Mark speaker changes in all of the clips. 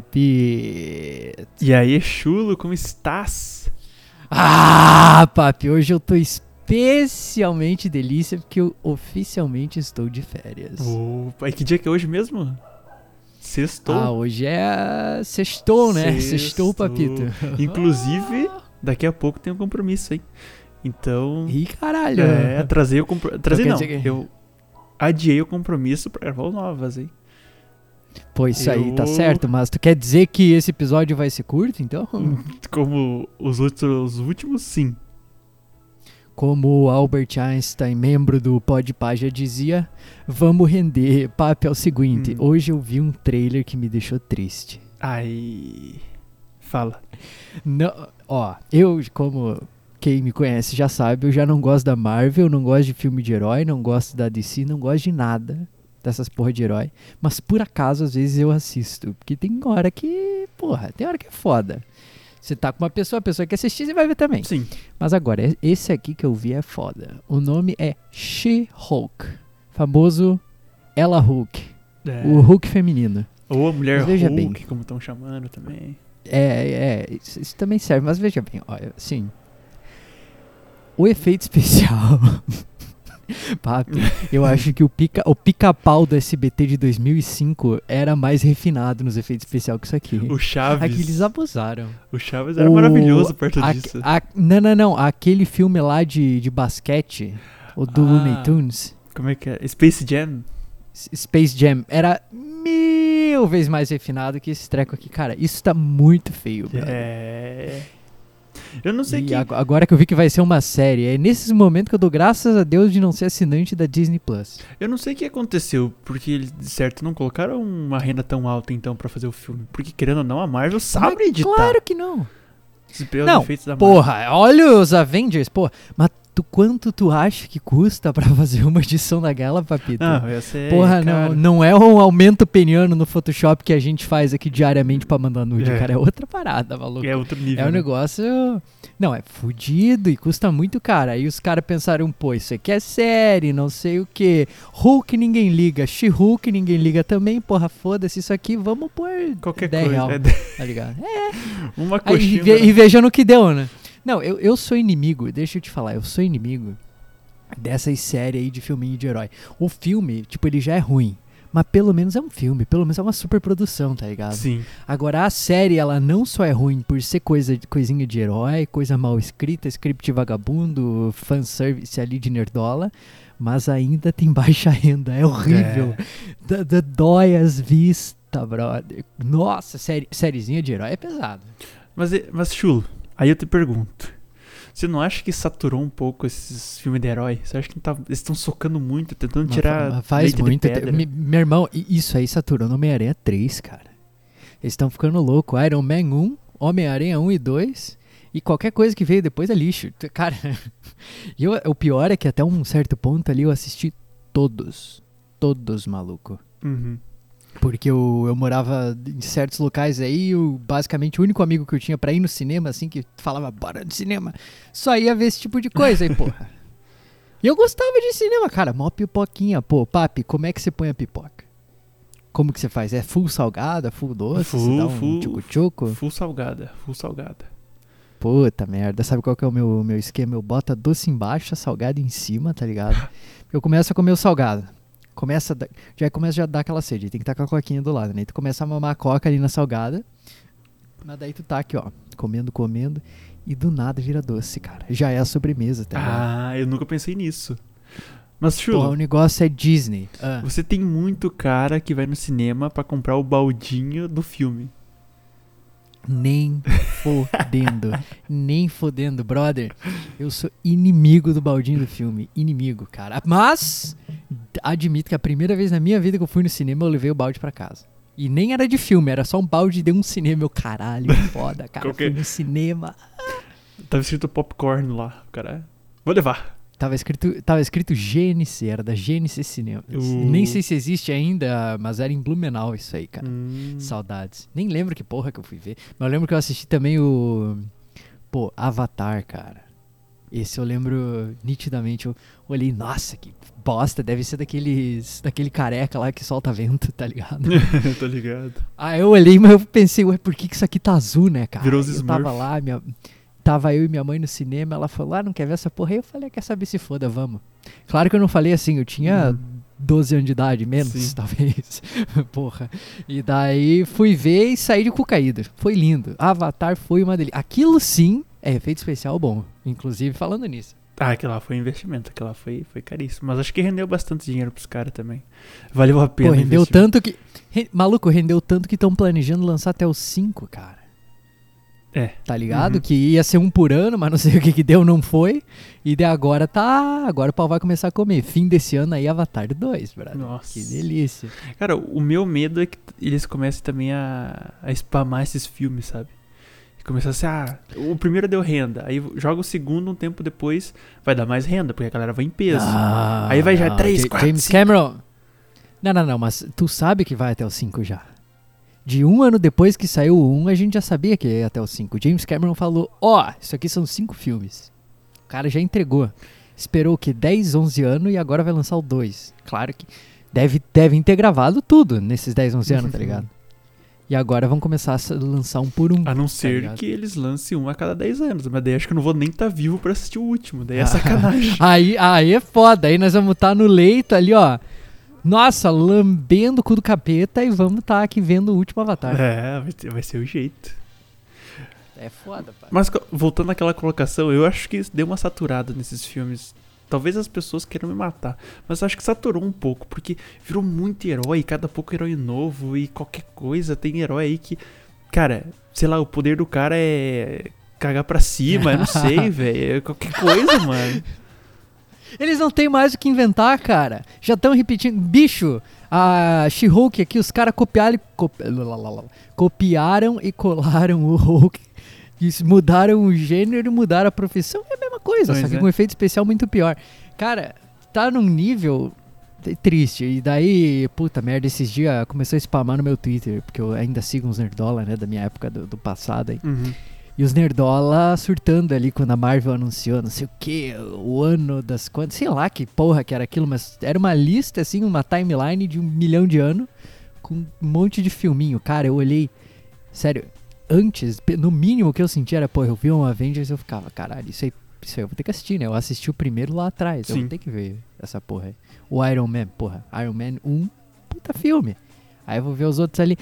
Speaker 1: papi.
Speaker 2: E aí, chulo, como estás?
Speaker 1: Ah, papi, hoje eu tô especialmente delícia porque eu oficialmente estou de férias.
Speaker 2: Opa, e que dia que é hoje mesmo? Sextou.
Speaker 1: Ah, hoje é sextou, né? Sextou,
Speaker 2: Sextou.
Speaker 1: papito.
Speaker 2: Inclusive, daqui a pouco tem um compromisso, hein? Então,
Speaker 1: Ih, caralho.
Speaker 2: é, atrasei o compromisso. Atrasei
Speaker 1: quer
Speaker 2: não,
Speaker 1: dizer que-
Speaker 2: eu adiei o compromisso pra gravar o Novas, hein?
Speaker 1: Pô, isso aí tá
Speaker 2: Eu-
Speaker 1: certo, mas tu quer dizer que esse episódio vai ser curto, então?
Speaker 2: Como os outros, os últimos, sim.
Speaker 1: Como o Albert Einstein, membro do Podpah, já dizia, vamos render. Papo é o seguinte,
Speaker 2: Hum.
Speaker 1: hoje eu vi um trailer que me deixou triste.
Speaker 2: Aí. Fala.
Speaker 1: Não, ó, eu, como quem me conhece já sabe, eu já não gosto da Marvel, não gosto de filme de herói, não gosto da DC, não gosto de nada dessas porra de herói. Mas por acaso, às vezes eu assisto. Porque tem hora que, porra, tem hora que é foda. Você tá com uma pessoa, a pessoa quer assistir, você vai ver também.
Speaker 2: Sim.
Speaker 1: Mas agora, e- esse aqui que eu vi é foda. O nome é She-Hulk. Famoso Ella Hulk.
Speaker 2: É.
Speaker 1: O Hulk feminino.
Speaker 2: Ou a mulher
Speaker 1: Mas veja
Speaker 2: Hulk,
Speaker 1: bem.
Speaker 2: como estão chamando também.
Speaker 1: É, é, isso, isso também serve, mas veja bem, olha, assim. O efeito especial. Papi, eu acho que o pica- o pica-pau do SBT de 2005 era mais refinado nos efeitos especiais que isso aqui.
Speaker 2: O Chaves.
Speaker 1: Aqui eles abusaram.
Speaker 2: O Chaves era
Speaker 1: O-
Speaker 2: maravilhoso perto
Speaker 1: a-
Speaker 2: disso.
Speaker 1: a- não, não, não. Aquele filme lá de, de basquete, o do
Speaker 2: Ah.
Speaker 1: Looney Tunes,
Speaker 2: Como é que é? Space Jam?
Speaker 1: Space Jam, era mil vezes mais refinado que esse treco aqui. Cara, isso tá muito feio, brother.
Speaker 2: É. Eu não sei
Speaker 1: E
Speaker 2: que.
Speaker 1: ag- agora que eu vi que vai ser uma série, é nesses momentos que eu dou graças a Deus de não ser assinante da Disney Plus.
Speaker 2: Eu não sei o que aconteceu, porque eles, de certo, não colocaram uma renda tão alta então pra fazer o filme. Porque querendo ou não, a Marvel sabe
Speaker 1: Mas
Speaker 2: editar.
Speaker 1: Claro que não.
Speaker 2: Os
Speaker 1: Não,
Speaker 2: Marvel.
Speaker 1: Porra, olha os Avengers, porra. Mas tu, quanto tu acha que custa pra fazer uma edição daquela, papito?
Speaker 2: Não, essa é.
Speaker 1: Porra,
Speaker 2: cara,
Speaker 1: não, não é um aumento peniano no Photoshop que a gente faz aqui diariamente pra mandar nude,
Speaker 2: É.
Speaker 1: cara. É outra parada, maluco.
Speaker 2: É outro nível.
Speaker 1: É um
Speaker 2: né?
Speaker 1: negócio. Não, é fudido e custa muito caro. Aí os caras pensaram, pô, isso aqui é série, não sei o que. Hulk ninguém liga, She-Hulk ninguém liga também, porra, foda-se isso aqui, vamos pôr
Speaker 2: Qualquer
Speaker 1: 10
Speaker 2: coisa.
Speaker 1: real,
Speaker 2: É,
Speaker 1: tá ligado? É,
Speaker 2: uma
Speaker 1: aí, e, ve- e veja no que deu, né? Não, eu, eu sou inimigo, deixa eu te falar, eu sou inimigo dessas séries aí de filminho de herói. O filme, tipo, ele já é ruim. Mas pelo menos é um filme, pelo menos é uma super produção, tá ligado?
Speaker 2: Sim.
Speaker 1: Agora a série, ela não só é ruim por ser coisa, coisinha de herói, coisa mal escrita, script vagabundo, fanservice ali de nerdola, mas ainda tem baixa renda, é horrível. Dá- dá- dói as vistas, brother. Nossa, série, sériezinha de herói é pesado.
Speaker 2: Mas, mas, Chulo, aí eu te pergunto. Você não acha que saturou um pouco esses filmes de herói? Você acha que tá- eles estão socando muito, tentando
Speaker 1: Mas
Speaker 2: tirar
Speaker 1: mas faz muito. meu irmão, isso aí saturou no Homem-Aranha 3, cara. Eles estão ficando loucos. Iron Man 1, Homem-Aranha 1 e 2. E qualquer coisa que veio depois é lixo. Cara, e eu- o pior é que até um certo ponto ali eu assisti todos. Todos, maluco.
Speaker 2: Uhum.
Speaker 1: Porque eu, eu morava em certos locais aí, e basicamente o único amigo que eu tinha pra ir no cinema, assim, que falava, bora no cinema, só ia ver esse tipo de coisa aí, porra. E eu gostava de cinema, cara, mó pipoquinha, pô, papi, como é que você põe a pipoca? Como que você faz? É full salgada, full doce? você
Speaker 2: Full,
Speaker 1: dá um
Speaker 2: full.
Speaker 1: tchucu-tchucu?
Speaker 2: Full salgada, full salgada.
Speaker 1: Puta merda, sabe qual que é o meu, meu esquema? Eu boto doce embaixo, a salgada em cima, tá ligado? Eu começo a comer o salgado. Começa já começa já a dar aquela sede, tem que estar com a coquinha do lado, né? Tu começa a mamar a coca ali na salgada. Mas daí tu tá aqui, ó, comendo, comendo. E do nada vira doce, cara. Já é a sobremesa, tá ligado?
Speaker 2: Ah, eu nunca pensei nisso. Mas,
Speaker 1: Porra, o
Speaker 2: Chulo,
Speaker 1: negócio é Disney. Ah,
Speaker 2: você tem muito cara que vai no cinema pra comprar o baldinho do filme.
Speaker 1: Nem fodendo. nem fodendo, brother. Eu sou inimigo do baldinho do filme. Inimigo, cara. Mas, admito que a primeira vez na minha vida que eu fui no cinema, eu levei o balde pra casa. E nem era de filme, era só um balde de um cinema. Eu, caralho, foda, cara.
Speaker 2: Qualquer-
Speaker 1: Fui no cinema.
Speaker 2: Tava escrito popcorn lá, cara. Vou levar.
Speaker 1: Tava escrito, tava escrito GNC, era da GNC Cinemas.
Speaker 2: Uh.
Speaker 1: Nem sei se existe ainda, mas era em Blumenau isso aí, cara.
Speaker 2: Hum.
Speaker 1: Saudades. Nem lembro que porra que eu fui ver. Mas eu lembro que eu assisti também o. Pô, Avatar, cara. Esse eu lembro nitidamente. Eu olhei, nossa, que bosta, deve ser daqueles. daquele careca lá que solta vento, tá ligado?
Speaker 2: Tô ligado.
Speaker 1: Aí eu olhei, mas eu pensei, ué, por que, que isso aqui tá azul, né, cara?
Speaker 2: Virou os
Speaker 1: eu tava lá, minha, tava eu e minha mãe no cinema, ela falou, ah, não quer ver essa porra? Aí eu falei, "Ah, quer saber se foda, vamos. Claro que eu não falei assim, eu tinha
Speaker 2: Uhum.
Speaker 1: 12 anos de idade, menos,
Speaker 2: Sim.
Speaker 1: talvez. porra. E daí fui ver e saí de cu caído. Foi lindo. Avatar foi uma delícia. Aquilo sim é efeito especial bom. Inclusive, falando nisso.
Speaker 2: Ah, aquilo lá foi um investimento, aquilo lá foi, foi caríssimo. Mas acho que rendeu bastante dinheiro pros caras também. Valeu a pena.
Speaker 1: Pô,
Speaker 2: o
Speaker 1: rendeu tanto que. re- Maluco, rendeu tanto que estão planejando lançar até os 5, cara.
Speaker 2: É.
Speaker 1: Tá ligado?
Speaker 2: Uhum.
Speaker 1: Que ia ser um por ano, mas não sei o que que deu, não foi. E de agora tá. Agora o pau vai começar a comer. Fim desse ano aí, Avatar 2, brother.
Speaker 2: Nossa.
Speaker 1: Que delícia.
Speaker 2: Cara, o meu medo é que eles comecem também a, a spamar esses filmes, sabe? E começar assim, ah, o primeiro deu renda, aí joga o segundo um tempo depois, vai dar mais renda, porque a galera vai em peso.
Speaker 1: Ah,
Speaker 2: Aí vai já
Speaker 1: não,
Speaker 2: três,
Speaker 1: Ja-
Speaker 2: quatro,
Speaker 1: James
Speaker 2: cinco.
Speaker 1: Cameron. Não, não, não, mas tu sabe que vai até o 5 já. De um ano depois que saiu o 1, a gente já sabia que ia até o 5. James Cameron falou: Ó, isso aqui são cinco filmes. O cara já entregou. Esperou o que? 10, 11 anos e agora vai lançar o 2. Claro que deve, devem ter gravado tudo nesses 10, 11 anos, tá ligado? E agora vão começar a lançar um por um.
Speaker 2: A não ser
Speaker 1: ligado?
Speaker 2: que eles lancem um a cada 10 anos, mas daí acho que eu não vou nem estar vivo pra assistir o último, daí é sacanagem.
Speaker 1: Aí, aí é foda. Aí nós vamos estar no leito ali, ó. Nossa, lambendo o cu do capeta e vamos estar aqui vendo o último Avatar.
Speaker 2: É, vai, ter- vai ser o jeito.
Speaker 1: É, foda, pai.
Speaker 2: Mas voltando àquela colocação, eu acho que deu uma saturada nesses filmes. Talvez as pessoas queiram me matar, mas eu acho que saturou um pouco, porque virou muito herói, cada pouco herói novo e qualquer coisa. Tem herói aí que, cara, sei lá, o poder do cara é cagar pra cima, eu não sei, velho. é Qualquer coisa, mano.
Speaker 1: Eles não têm mais o que inventar, cara. Já estão repetindo. Bicho, a She-Hulk aqui, os caras copiaram, e copi- copiaram e colaram o Hulk. Isso, mudaram o gênero mudaram a profissão. É a mesma coisa,
Speaker 2: Pois
Speaker 1: só que
Speaker 2: é.
Speaker 1: com efeito especial muito pior. Cara, tá num nível triste. E daí, puta merda, esses dias começou a spamar no meu Twitter, porque eu ainda sigo uns nerdola, né, da minha época do, do passado aí.
Speaker 2: Uhum.
Speaker 1: E os nerdola surtando ali quando a Marvel anunciou, não sei o que, o ano das quantas, sei lá que porra que era aquilo, mas era uma lista, assim, uma timeline de um milhão de anos com um monte de filminho. Cara, eu olhei, sério, antes, no mínimo que eu senti era, pô, eu vi um Avengers e eu ficava, caralho, isso aí, isso aí eu vou ter que assistir, né? Eu assisti o primeiro lá atrás, eu
Speaker 2: Sim.
Speaker 1: vou ter que ver essa porra aí. O Iron Man, porra, Iron Man 1, puta filme. Aí eu vou ver os outros ali.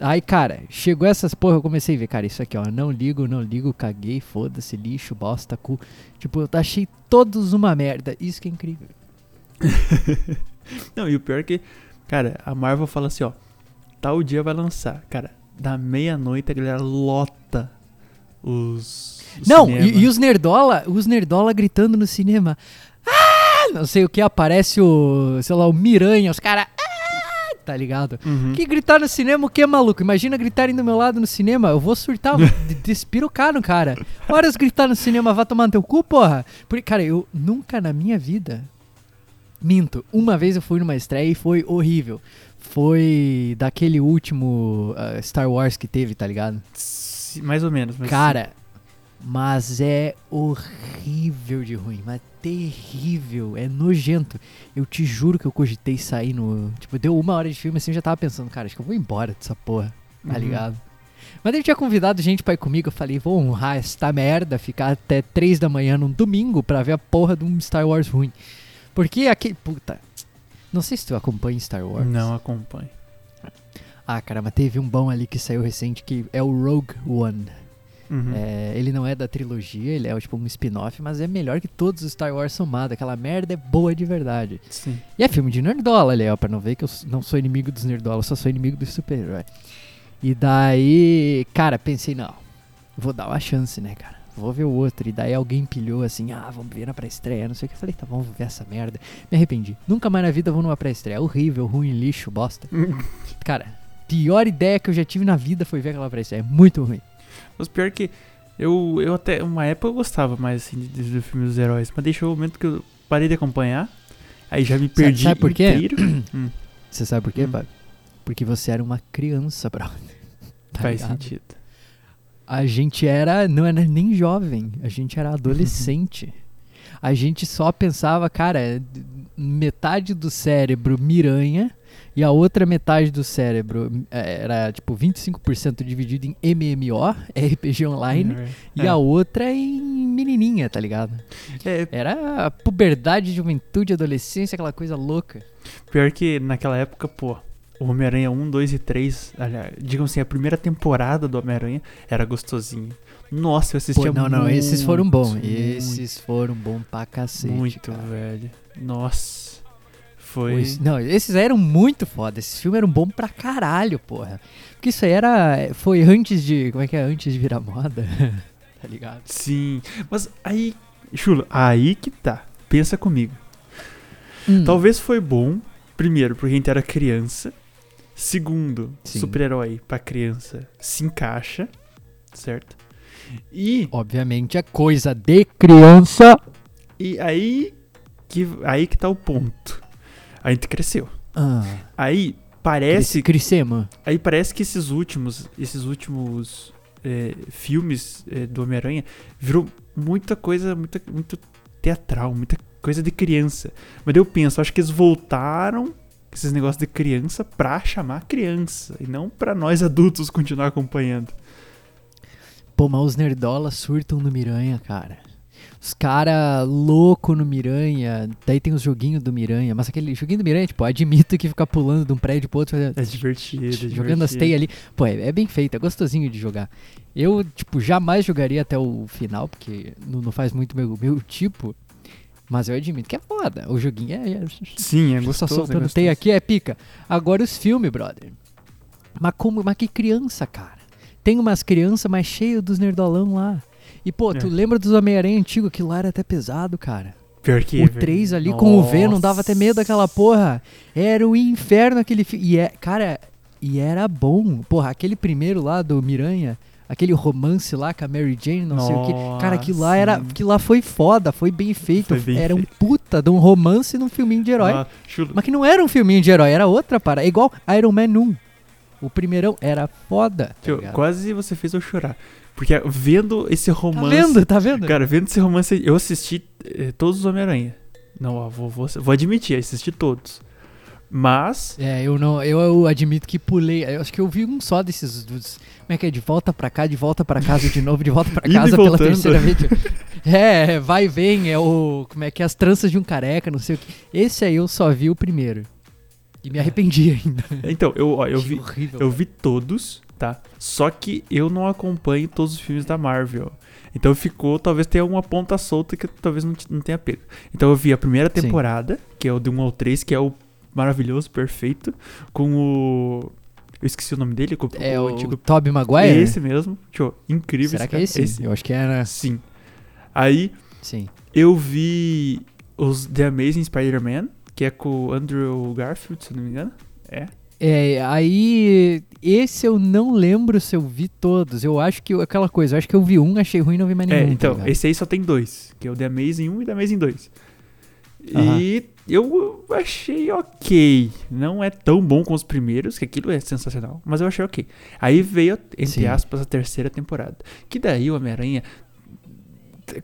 Speaker 1: Aí, cara, chegou essas porra, eu comecei a ver, cara, isso aqui, ó, não ligo, não ligo, caguei, foda-se, lixo, bosta, cu. Tipo, eu achei todos uma merda. Isso que é incrível.
Speaker 2: Não, e o pior é que, cara, a Marvel fala assim, ó, tal dia vai lançar. Cara, da meia-noite a galera lota os. o
Speaker 1: não, e, e os nerdola, os nerdola gritando no cinema. Ah! Não sei o que, aparece o, sei lá, o Miranha, os caras. Tá ligado?
Speaker 2: Uhum.
Speaker 1: Que gritar no cinema, o que, maluco? Imagina gritarem do meu lado no cinema. Eu vou surtar, despirocar no cara. Horas gritar no cinema, vá tomar no teu cu, porra. Porque, cara, eu nunca na minha vida. Minto. Uma vez eu fui numa estreia e foi horrível. Foi daquele último ah, Star Wars que teve, tá ligado?
Speaker 2: Mais ou menos. Mas
Speaker 1: Cara, mas é horrível de ruim, mas terrível, é nojento. Eu te juro que eu cogitei sair no. Tipo, deu uma hora de filme assim, eu já tava pensando, cara, acho que eu vou embora dessa porra, tá
Speaker 2: Uhum.
Speaker 1: ligado? Mas ele tinha convidado gente pra ir comigo, eu falei, vou honrar esta merda, ficar até 3 da manhã num domingo pra ver a porra de um Star Wars ruim. Porque aquele. Puta. Não sei se tu acompanha Star Wars.
Speaker 2: Não acompanho.
Speaker 1: Ah, cara, mas teve um bom ali que saiu recente que é o Rogue One.
Speaker 2: Uhum.
Speaker 1: É, ele não é da trilogia, ele é tipo um spin-off, mas é melhor que todos os Star Wars somados. Aquela merda é boa de verdade.
Speaker 2: Sim.
Speaker 1: E é filme de nerdola, ali, ó, pra não ver que eu não sou inimigo dos nerdola, eu só sou inimigo dos super-herói. E daí, cara, pensei, não, vou dar uma chance, né, cara? Vou ver o outro. E daí alguém pilhou assim, ah, vamos ver na pré-estreia, não sei o que. Eu falei, tá bom, vou ver essa merda. Me arrependi. Nunca mais na vida vou numa pré-estreia. Horrível, ruim, lixo, bosta. Cara, pior ideia que eu já tive na vida foi ver aquela pré-estreia. É muito ruim.
Speaker 2: Mas pior que eu, eu até, uma época eu gostava mais assim de, de, do filme dos heróis, mas deixou o momento que eu parei de acompanhar, aí já me perdi
Speaker 1: sabe por quê?
Speaker 2: Hum,
Speaker 1: Você sabe por quê,
Speaker 2: Hum.
Speaker 1: Fábio? Porque você era uma criança, brother. Tá
Speaker 2: faz
Speaker 1: ligado?
Speaker 2: sentido.
Speaker 1: a gente era, não era nem jovem, a gente era adolescente. a gente só pensava, cara, metade do cérebro miranha e a outra metade do cérebro eh, era tipo 25% dividido em MMO, RPG online, e
Speaker 2: É.
Speaker 1: a outra em menininha, tá ligado?
Speaker 2: É,
Speaker 1: Era a puberdade, juventude, adolescência, aquela coisa louca.
Speaker 2: pior que naquela época, pô, o Homem-Aranha 1, 2 e 3, aliás, digam assim, a primeira temporada do Homem-Aranha era gostosinha. Nossa, eu
Speaker 1: Pô,
Speaker 2: assistia
Speaker 1: não, não, esses foram bons.
Speaker 2: muito,
Speaker 1: Esses foram bons pra cacete.
Speaker 2: Muito,
Speaker 1: cara.
Speaker 2: velho. Nossa. Foi.
Speaker 1: Pois- Não, esses eram muito foda. Esses filmes eram bons pra caralho, porra. Porque isso aí era. Foi antes de. Como é que é? Antes de virar moda. tá ligado?
Speaker 2: Sim. Mas aí, Chulo, aí que tá. Pensa comigo.
Speaker 1: Hum,
Speaker 2: Talvez foi bom, primeiro, porque a gente era criança. Segundo, super-herói pra criança se encaixa, certo? E,
Speaker 1: Obviamente é coisa de criança.
Speaker 2: e aí, que, aí que tá o ponto. A gente cresceu.
Speaker 1: Ah,
Speaker 2: Aí parece
Speaker 1: Crescemos.
Speaker 2: Aí parece que esses últimos, esses últimos é, filmes é, do Homem-Aranha virou muita coisa, muita, muito teatral, muita coisa de criança. Mas eu penso, acho que eles voltaram com esses negócios de criança pra chamar criança e não pra nós adultos continuar acompanhando.
Speaker 1: Pô, mas os nerdolas surtam no Miranha, cara. Os cara louco no Miranha. Daí tem os joguinhos do Miranha. Mas aquele joguinho do Miranha, tipo, admito que ficar pulando de um prédio pro outro, fazendo-
Speaker 2: É divertido, é
Speaker 1: jogando as teias ali. Pô, é, é bem feito, é gostosinho de jogar. Eu, tipo, jamais jogaria até o final, porque não, não faz muito meu, meu tipo. Mas eu admito que é foda. O joguinho é. é
Speaker 2: Sim, é
Speaker 1: só
Speaker 2: gostoso. é
Speaker 1: soltando
Speaker 2: gostoso.
Speaker 1: teia aqui é pica. Agora os filmes, brother. Mas como, mas que criança, cara. Tem umas crianças mais cheias dos nerdolão lá. E, pô, tu
Speaker 2: É.
Speaker 1: lembra dos Homem-Aranha antigo? Aquilo lá era até pesado, cara.
Speaker 2: Pior que,
Speaker 1: o
Speaker 2: velho.
Speaker 1: 3 ali com o Venom dava até medo daquela porra. Era o inferno aquele filme. E é, cara, e era bom. Porra, aquele primeiro lá do Miranha, aquele romance lá com a Mary Jane, não sei o que. Cara, aquilo lá era,
Speaker 2: Nossa,
Speaker 1: aquilo lá foi foda, foi bem feito.
Speaker 2: Foi bem
Speaker 1: era um
Speaker 2: feito.
Speaker 1: puta de um romance num filminho de herói.
Speaker 2: Ah,
Speaker 1: Mas que não era um filminho de herói, era outra parada. É igual Iron Man 1. O primeirão era foda. Tá
Speaker 2: quase você fez eu chorar. Porque vendo esse
Speaker 1: Tá
Speaker 2: romance.
Speaker 1: vendo? Tá vendo?
Speaker 2: Cara, vendo esse romance, eu assisti eh, todos os Homem-Aranha. Não, ó, vou, vou, vou admitir, assisti todos. Mas.
Speaker 1: É, eu não, eu, eu admito que pulei. Eu acho que eu vi um só desses. Dos, como é que é? De volta pra cá, de volta pra casa de novo, de volta pra casa pela terceira vez. É, é, vai e vem, é o. Como é que é? As tranças de um careca, não sei o que. Esse aí eu só vi o primeiro. E me arrependi ainda.
Speaker 2: Então, eu, ó, eu vi.
Speaker 1: horrível.
Speaker 2: Eu vi todos, tá? Só que eu não acompanho todos os filmes da Marvel. Então ficou, talvez tenha uma ponta solta que talvez não, não tenha pego. Então eu vi a primeira
Speaker 1: Sim.
Speaker 2: temporada, que é o de 1 ao 3, que é o maravilhoso, perfeito, com o. Eu esqueci o nome dele, com
Speaker 1: É o,
Speaker 2: antigo.
Speaker 1: Tobey
Speaker 2: É
Speaker 1: Maguire?
Speaker 2: esse mesmo. Tio, incrível
Speaker 1: Será
Speaker 2: esse
Speaker 1: que é
Speaker 2: cara.
Speaker 1: esse? Eu acho que era.
Speaker 2: Sim. Aí
Speaker 1: Sim.
Speaker 2: eu vi os The Amazing Spider-Man, que é com o Andrew Garfield, se não me engano. É.
Speaker 1: É, aí. Esse eu não lembro se eu vi todos. Eu acho que. Aquela coisa, eu acho que eu vi um, achei ruim e não vi mais nenhum.
Speaker 2: É,
Speaker 1: tá
Speaker 2: então,
Speaker 1: ligado?
Speaker 2: esse aí só tem dois, que é o The Amazing 1 e The Amazing 2.
Speaker 1: Aham.
Speaker 2: E eu achei ok. Não é tão bom com os primeiros, que aquilo é sensacional, mas eu achei ok. Aí veio, entre
Speaker 1: Sim.
Speaker 2: aspas, a terceira temporada. Que daí o Homem-Aranha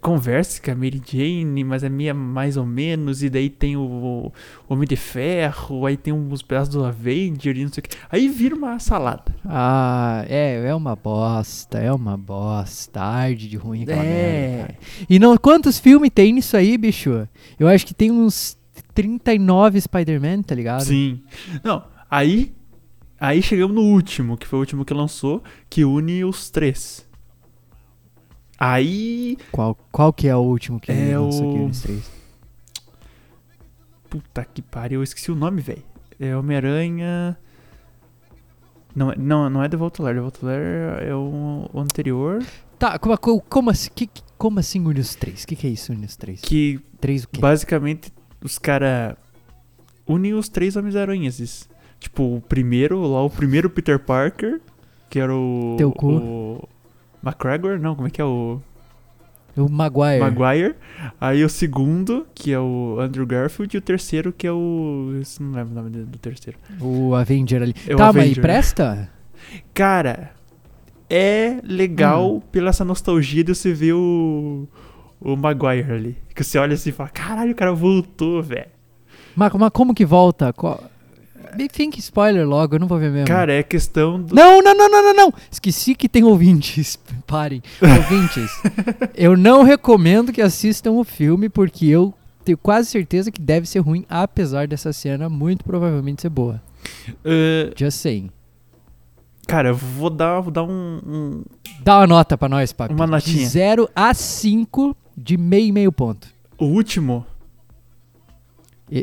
Speaker 2: conversa com a Mary Jane, mas é meio mais ou menos, e daí tem o, o Homem de Ferro, aí tem uns pedaços do Avenger e não sei o que. Aí vira uma salada.
Speaker 1: Ah, é, é uma bosta, é uma bosta. Arde de ruim aquela
Speaker 2: É.
Speaker 1: merda. E não, quantos filmes tem nisso aí, bicho? Eu acho que tem uns 39 Spider-Man, tá ligado?
Speaker 2: Sim. Não, aí. Aí chegamos no último, que foi o último que lançou, que une os três. Aí.
Speaker 1: Qual, qual que é o último que
Speaker 2: É o-
Speaker 1: nos três?
Speaker 2: Puta que pariu, eu esqueci o nome, velho. É Homem-Aranha. Não, é- não, não é The Volta Lar, The Volta Lar é o, o anterior.
Speaker 1: Tá, como, como, como assim, que, como assim une os três? O que, que é isso une os três?
Speaker 2: Que
Speaker 1: Três o quê?
Speaker 2: basicamente os caras unem os três Homens-Aranhas. Tipo, o primeiro, lá o primeiro Peter Parker, que era o.
Speaker 1: Teu cu.
Speaker 2: O McGregor? Não, como é que é o.
Speaker 1: O Maguire.
Speaker 2: Maguire. Aí o segundo, que é o Andrew Garfield, e o terceiro, que é o. Eu não lembro o nome do terceiro.
Speaker 1: O Avenger ali.
Speaker 2: É
Speaker 1: tá, mas
Speaker 2: Avenger.
Speaker 1: presta?
Speaker 2: Cara, é legal pela essa nostalgia de você ver o, o Maguire ali. Que você olha assim e fala, caralho, o cara voltou, velho.
Speaker 1: Mas, mas como que volta? Qual... Me think spoiler logo, eu não vou ver mesmo.
Speaker 2: Cara, é questão do.
Speaker 1: Não, não, não, não, não, não. Esqueci que tem ouvintes. Parem. Ouvintes. eu não recomendo que assistam o filme porque eu tenho quase certeza que deve ser ruim, apesar dessa cena muito provavelmente ser boa.
Speaker 2: Uh,
Speaker 1: Just saying.
Speaker 2: cara, eu vou dar, vou dar um, um-
Speaker 1: Dá uma nota pra nós, papi.
Speaker 2: Uma notinha.
Speaker 1: De 0 a 5 de meio e meio ponto.
Speaker 2: O último,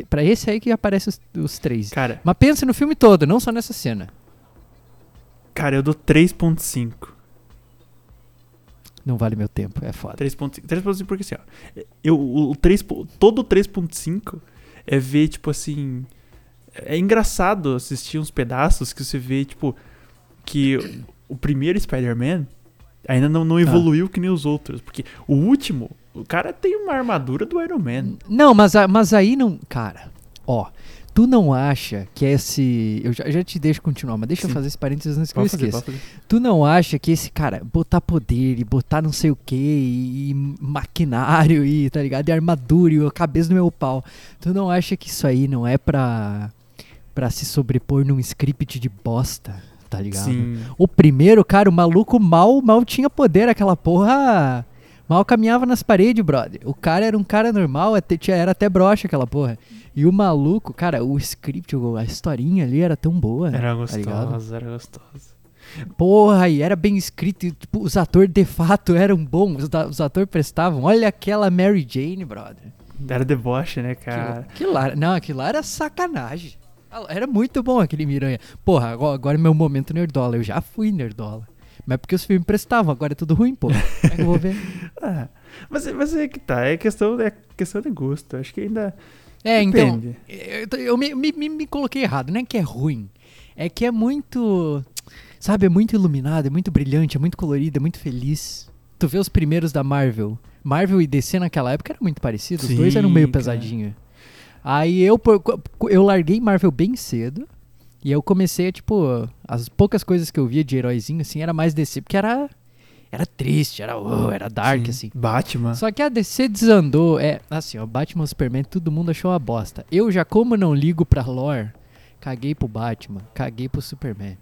Speaker 1: Pra esse aí que aparece os, os três.
Speaker 2: cara,
Speaker 1: Mas pensa no filme todo, não só nessa cena.
Speaker 2: cara, eu dou 3.5.
Speaker 1: Não vale meu tempo, é foda.
Speaker 2: 3.5 3.5 porque assim, ó. Eu, o, o 3, po- todo o 3.5 é ver, tipo assim. É engraçado assistir uns pedaços que você vê, tipo, que o, primeiro Spider-Man ainda não, não evoluiu que nem os outros. Porque o último, o cara tem uma armadura do Iron Man.
Speaker 1: Não, mas, mas aí não. Cara, ó. Tu não acha que esse. Eu já, já te deixo continuar, mas deixa eu
Speaker 2: Sim.
Speaker 1: fazer esse parênteses antes que eu
Speaker 2: Pode fazer,
Speaker 1: esqueça.
Speaker 2: pode fazer.
Speaker 1: Tu não acha que esse cara botar poder e botar não sei o que e, maquinário e tá ligado? E armadura e a cabeça do meu pau. Tu não acha que isso aí não é pra, pra se sobrepor num script de bosta, tá ligado?
Speaker 2: Sim.
Speaker 1: O primeiro, cara, o maluco mal, mal tinha poder, aquela porra. Mal caminhava nas paredes, brother. O cara era um cara normal, era até broxa aquela porra. E o maluco, cara, o script, a historinha ali era tão boa.
Speaker 2: Era
Speaker 1: tá ligado?
Speaker 2: gostoso, era gostoso.
Speaker 1: Porra, e era bem escrito. E, tipo, os atores de fato eram bons, os, atores prestavam. Olha aquela Mary Jane, brother.
Speaker 2: Era deboche, né,
Speaker 1: Aquilo,
Speaker 2: cara?
Speaker 1: aquilo lá, não, aquilo lá era sacanagem. Era muito bom aquele Miranha. Porra, agora, agora é meu momento nerdola. Eu já fui nerdola. Mas é porque os filmes prestavam, agora é tudo ruim, pô. Como é que eu vou ver?
Speaker 2: Ah, mas, mas é que tá, é questão, é questão de gosto. Acho que ainda.
Speaker 1: É, então.
Speaker 2: Depende.
Speaker 1: Eu, eu me, me, me- coloquei errado. Não é que é ruim. É que é muito. Sabe, é muito iluminado, é muito brilhante, é muito colorido, é muito feliz. Tu vê os primeiros da Marvel. Marvel e DC naquela época eram muito parecidos. Os dois eram meio
Speaker 2: cara.
Speaker 1: pesadinho. Aí eu, eu larguei Marvel bem cedo. E eu comecei a, tipo, as poucas coisas que eu via de heróizinho, assim, era mais DC, porque era. Era triste, era, oh, era dark,
Speaker 2: Sim.
Speaker 1: assim.
Speaker 2: Batman.
Speaker 1: Só que a DC desandou. É, assim, ó, Batman Superman, todo mundo achou uma bosta. Eu já, como não ligo pra lore, caguei pro Batman, caguei pro Superman.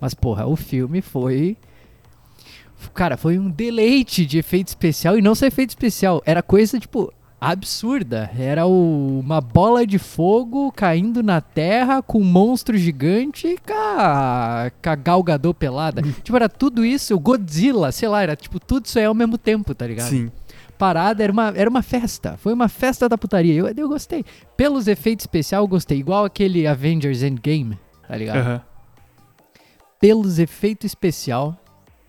Speaker 1: Mas, porra, o filme foi. Cara, foi um deleite de efeito especial e não só efeito especial. Era coisa, tipo, absurda. Era o- uma bola de fogo caindo na terra com um monstro gigante e com a, com a Gal Gadot pelada. tipo, era tudo isso, o Godzilla, sei lá, era tipo tudo isso aí ao mesmo tempo, tá ligado?
Speaker 2: Sim.
Speaker 1: parada, era uma, era uma festa. Foi uma festa da putaria. Eu, eu gostei. Pelos efeitos especiais, eu gostei. Igual aquele Avengers Endgame, tá ligado?
Speaker 2: Aham.
Speaker 1: Pelos efeitos especial,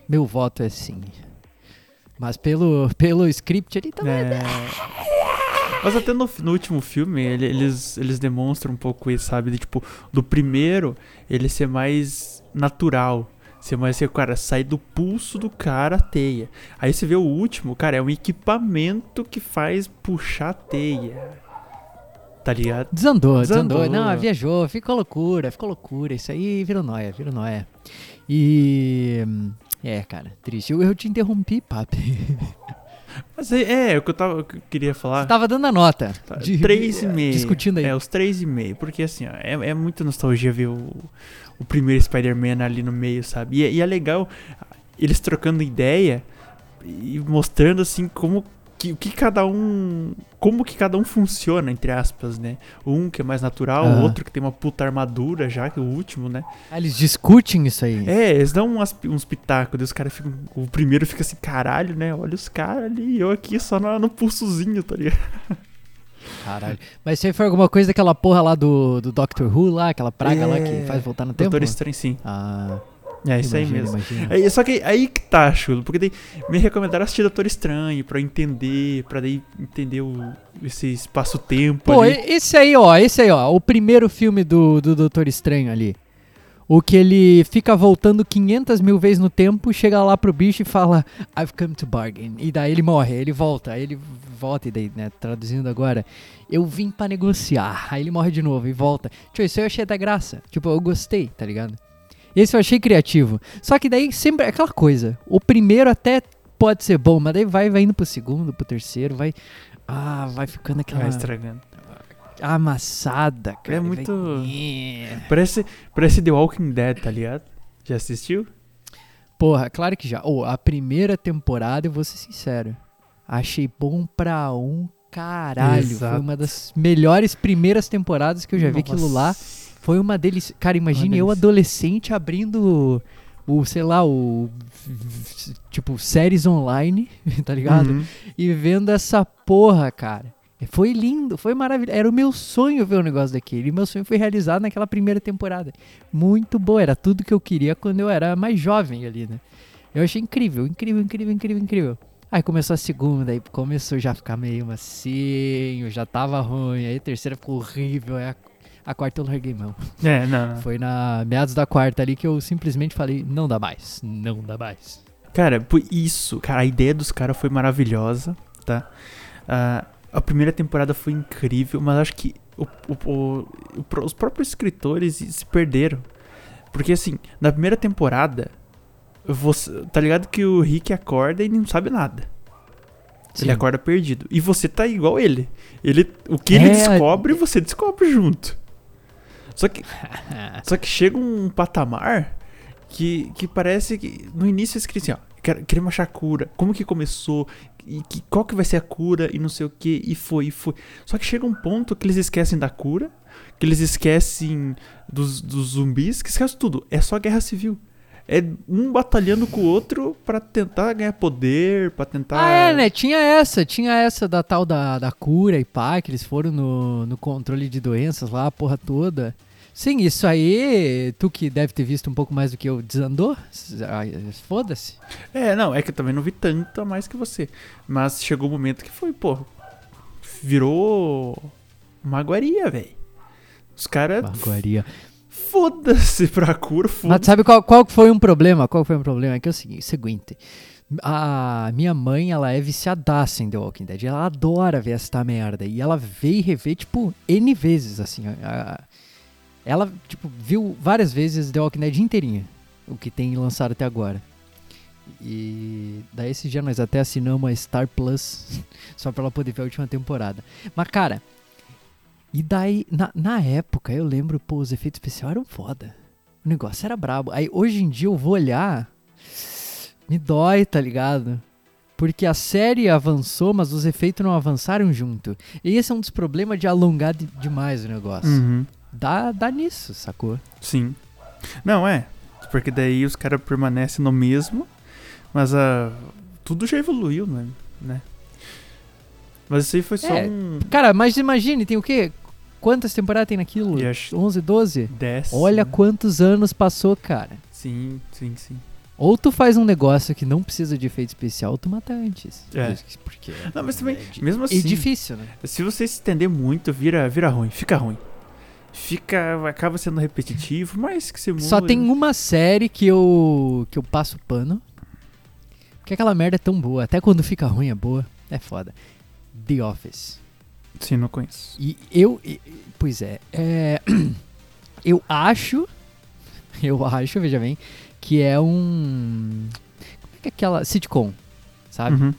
Speaker 1: meu voto é sim. Mas pelo, pelo script ali também.
Speaker 2: É. Mas até no, no último filme, ele- eles, eles demonstram um pouco isso, sabe? De, tipo, do primeiro, ele ser mais natural. Ser mais, assim, cara, sai do pulso do cara a teia. Aí você vê o último, cara, é um equipamento que faz puxar a teia. Tá ligado?
Speaker 1: Desandou, desandou,
Speaker 2: Desandou.
Speaker 1: Não, viajou, ficou loucura, ficou loucura. Isso aí virou nóia, virou nóia. E. É, cara, triste. Eu, eu te interrompi, papi.
Speaker 2: Mas é, é o que eu, tava, que eu queria falar.
Speaker 1: Você tava dando a nota.
Speaker 2: Tá,
Speaker 1: de-
Speaker 2: três e meio.
Speaker 1: Discutindo aí.
Speaker 2: É, os três e meio. Porque assim, ó, é, é muita nostalgia ver o, o primeiro Spider-Man ali no meio, sabe? E, é- e é legal eles trocando ideia e mostrando assim como que, o que cada um. Como que cada um funciona, entre aspas, né? Um que é mais natural, o
Speaker 1: Aham.
Speaker 2: outro que tem uma puta armadura já, que é o último, né?
Speaker 1: Ah, eles discutem isso aí.
Speaker 2: É, eles dão umas, uns pitacos, os caras ficam. O primeiro fica assim, caralho, né? Olha os caras ali, eu aqui só no, no pulsozinho, tá ligado?
Speaker 1: Caralho. Mas isso aí foi alguma coisa daquela porra lá do, do Doctor Who lá, aquela praga lá que
Speaker 2: É.
Speaker 1: faz voltar no tempo?
Speaker 2: Doutor Estranho, sim.
Speaker 1: Ah,
Speaker 2: É isso aí
Speaker 1: imagina,
Speaker 2: mesmo.
Speaker 1: imagina.
Speaker 2: Aí, só que aí que tá, chulo, porque daí me recomendaram assistir Doutor Estranho pra entender, pra daí entender o, esse espaço-tempo
Speaker 1: Pô,
Speaker 2: ali.
Speaker 1: esse aí, ó, esse aí, ó, o primeiro filme do, do Doutor Estranho ali. O que ele fica voltando 500 mil vezes no tempo, chega lá pro bicho e fala, I've come to bargain. E daí ele morre, aí ele volta, aí ele volta, e daí, né, traduzindo agora, eu vim pra negociar. Aí ele morre de novo e volta. Tipo, isso aí eu achei da graça. Tipo, eu gostei, tá ligado? Esse eu achei criativo. Só que daí sempre é aquela coisa. O primeiro até pode ser bom, mas daí vai, vai indo pro segundo, pro terceiro, vai. Ah, vai ficando aquela
Speaker 2: Vai estragando.
Speaker 1: amassada, cara.
Speaker 2: É
Speaker 1: Vai-
Speaker 2: muito-
Speaker 1: É.
Speaker 2: Parece, parece The Walking Dead, tá ligado? Já assistiu?
Speaker 1: Porra, claro que já. Ô, a primeira temporada, eu vou ser sincero. Achei bom pra um caralho. Foi
Speaker 2: Exato.
Speaker 1: uma das melhores primeiras temporadas que eu já vi aquilo lá. Foi uma deles. Cara, imagine eu
Speaker 2: delícia.
Speaker 1: adolescente abrindo o, sei lá, o. Tipo, séries online, tá ligado?
Speaker 2: Uhum.
Speaker 1: E vendo essa porra, cara. Foi lindo, foi maravilhoso. Era o meu sonho ver um negócio daquele. E meu sonho foi realizado naquela primeira temporada. Muito boa, era tudo que eu queria quando eu era mais jovem ali, né? Eu achei incrível, incrível, incrível, incrível, incrível. Aí começou a segunda, aí começou já a ficar meio macio, já tava ruim. Aí a terceira ficou horrível, aí a, a quarta eu larguei mão.
Speaker 2: É, não, não.
Speaker 1: Foi na meados da quarta ali que eu simplesmente falei, não dá mais, não dá mais.
Speaker 2: Cara, por isso, cara, a ideia dos caras foi maravilhosa, tá? Ah, a primeira temporada foi incrível, mas acho que o- o- o- os próprios escritores se perderam. Porque assim, na primeira temporada, você, tá ligado que o Rick acorda e não sabe nada. Ele acorda perdido. E você tá igual ele. ele o que ele
Speaker 1: É,
Speaker 2: descobre, você descobre junto. Só que só que chega um patamar que, que parece que no início eles queriam assim, ó, quer- queremos achar a cura. Como que começou? E que, qual que vai ser a cura? E não sei o que. E foi, e foi. Só que chega um ponto que eles esquecem da cura, que eles esquecem dos, dos zumbis, que esquecem tudo. É só guerra civil. É um batalhando com o outro pra tentar ganhar poder, pra tentar.
Speaker 1: Ah, é, né? Tinha essa, tinha essa da tal da, da cura e pá, que eles foram no, no controle de doenças lá, a porra toda. Sim, isso aí, tu que deve ter visto um pouco mais do que eu, desandou? Foda-se.
Speaker 2: É, não, é que eu também não vi tanto a mais que você. Mas chegou um momento que foi, pô, virou uma aguaria, velho. Os caras,
Speaker 1: Baguaria.
Speaker 2: foda-se pra cura,
Speaker 1: Mas
Speaker 2: foda-se.
Speaker 1: sabe qual, qual foi um problema? Qual foi um problema? É que é o seguinte, seguinte. A minha mãe, ela é viciadaça em The Walking Dead. Ela adora ver essa merda. E ela vê e revê, tipo, N vezes, assim. a- ela, tipo, viu várias vezes The Walking Dead inteirinha. O que tem lançado até agora. E daí esse dia nós até assinamos a Star Plus. só pra ela poder ver a última temporada. Mas, cara... E daí, na, na época, eu lembro, pô, os efeitos especiais eram foda. O negócio era brabo. Aí hoje em dia eu vou olhar, me dói, tá ligado? Porque a série avançou, mas os efeitos não avançaram junto. E esse é um dos problemas de alongar de- demais o negócio.
Speaker 2: Uhum,
Speaker 1: Dá, dá nisso, sacou?
Speaker 2: sim. Não, é. Porque daí os caras permanecem no mesmo, mas a tudo já evoluiu, né? né? Mas isso aí foi só
Speaker 1: É,
Speaker 2: um
Speaker 1: Cara, mas imagine, tem o quê? Quantas temporadas tem naquilo?
Speaker 2: E acho-
Speaker 1: 11, 12?
Speaker 2: 10.
Speaker 1: Olha
Speaker 2: né?
Speaker 1: quantos anos passou, cara.
Speaker 2: Sim, sim, sim.
Speaker 1: Ou tu faz um negócio que não precisa de efeito especial, ou tu mata antes.
Speaker 2: É.
Speaker 1: Porque
Speaker 2: Não, mas também,
Speaker 1: é
Speaker 2: mesmo
Speaker 1: é
Speaker 2: assim,
Speaker 1: difícil, né?
Speaker 2: se você se estender muito, vira, vira ruim, fica ruim. Fica, acaba sendo repetitivo, mas que você muda.
Speaker 1: Só tem uma série que eu que eu passo pano. Porque aquela merda é tão boa, até quando fica ruim é boa. É foda. The Office.
Speaker 2: Sim, não conheço.
Speaker 1: E eu, e- pois é, é, eu acho, eu acho, veja bem, que é um como é que é aquela sitcom, sabe?
Speaker 2: Uhum.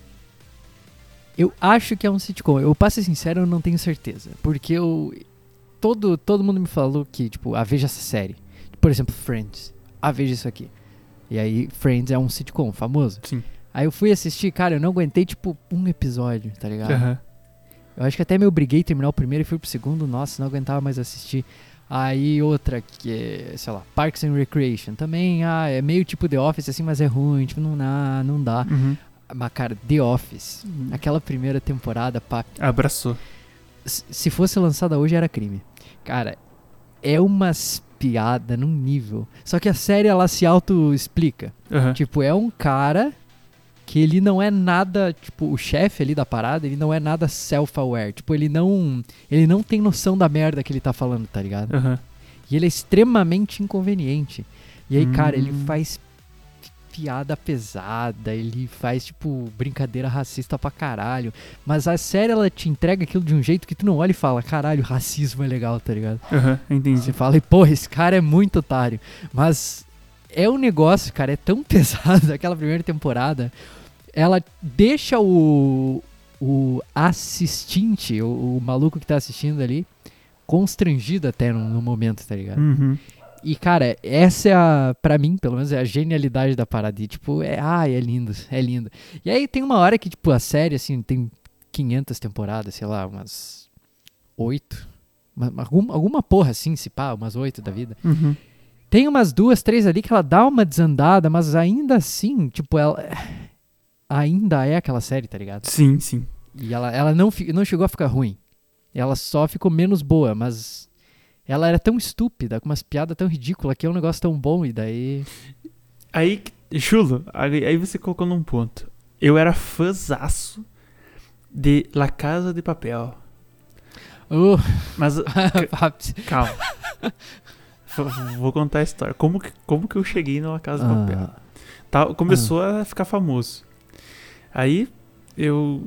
Speaker 1: Eu acho que é um sitcom. Eu, pra ser sincero, eu não tenho certeza. Porque eu. Todo, todo mundo me falou que, tipo, ah, veja essa série. Por exemplo, Friends. Ah, veja isso aqui. E aí, Friends é um sitcom famoso.
Speaker 2: Sim.
Speaker 1: Aí eu fui assistir, cara, eu não aguentei, tipo, um episódio, tá ligado?
Speaker 2: Aham.
Speaker 1: Eu acho que até me obriguei a terminar o primeiro e fui pro segundo. Nossa, não aguentava mais assistir. Aí outra que é, sei lá, Parks and Recreation. Também, ah, é meio tipo The Office, assim, mas é ruim. Tipo, não dá, não dá.
Speaker 2: Uhum.
Speaker 1: Mas, cara, The Office. Aquela primeira temporada, pá,
Speaker 2: Abraçou.
Speaker 1: Se fosse lançada hoje era crime. Cara, é umas piada num nível. Só que a série ela se auto-explica.
Speaker 2: Aham.
Speaker 1: Tipo, é um cara que ele não é nada, tipo, o chefe ali da parada, ele não é nada self-aware. Tipo, ele não, ele não tem noção da merda que ele tá falando, tá ligado?
Speaker 2: Aham.
Speaker 1: E ele é extremamente inconveniente. E aí, cara, ele
Speaker 2: Hum.
Speaker 1: faz piada pesada, ele faz, tipo, brincadeira racista pra caralho. Mas a série, ela te entrega aquilo de um jeito que tu não olha e fala, caralho, racismo é legal, tá ligado?
Speaker 2: Aham, entendi.
Speaker 1: Você fala, e porra, esse cara é muito otário. Mas é um negócio, cara, é tão pesado aquela primeira temporada. Ela deixa o, o assistente, o, o maluco que tá assistindo ali, constrangido até no, no momento, tá ligado?
Speaker 2: Uhum.
Speaker 1: E, cara, essa é a, pra mim, pelo menos, é a genialidade da parada. E, tipo, é, ai, é lindo, é lindo. E aí tem uma hora que, tipo, a série, assim, tem 500 temporadas, sei lá, umas 8. Uma, alguma, alguma porra assim, se pá, umas 8 da vida.
Speaker 2: Uhum.
Speaker 1: Tem umas duas, três ali que ela dá uma desandada, mas ainda assim, tipo, ela. Ainda é aquela série, tá ligado?
Speaker 2: Sim, sim.
Speaker 1: E ela, ela não, não chegou a ficar ruim. Ela só ficou menos boa, mas. Ela era tão estúpida, com umas piadas tão ridículas, que é um negócio tão bom, e daí.
Speaker 2: Aí, Chulo, aí você colocou num ponto. Eu era fãzaço de La Casa de Papel.
Speaker 1: Uh,
Speaker 2: Mas, calma. Vou contar a história. Como que, como que eu cheguei na La Casa de Papel?
Speaker 1: ah,
Speaker 2: Tá, começou a ficar famoso. Aí eu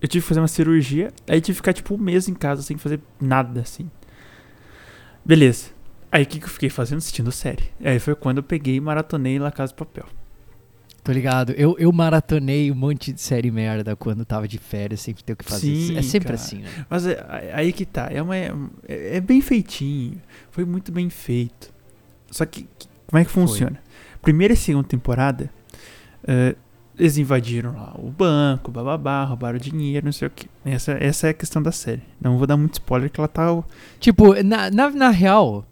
Speaker 2: eu tive que fazer uma cirurgia, aí tive que ficar tipo um mês em casa sem fazer nada assim. Beleza. Aí o que, que eu fiquei fazendo? Assistindo série. Aí foi quando eu peguei e maratonei La Casa de Papel.
Speaker 1: tô ligado. Eu, eu maratonei um monte de série merda quando tava de férias, sempre ter o que fazer.
Speaker 2: Sim,
Speaker 1: é sempre
Speaker 2: cara.
Speaker 1: assim, né?
Speaker 2: Mas é- aí que tá, é, uma, é, é bem feitinho, foi muito bem feito. Só que, que- como é que funciona? Primeira e segunda temporada, eh, eles invadiram lá o banco, bababá, roubaram dinheiro, não sei o que. Essa, essa é a questão da série. Não vou dar muito spoiler que ela tá.
Speaker 1: Tipo, na, na, na real,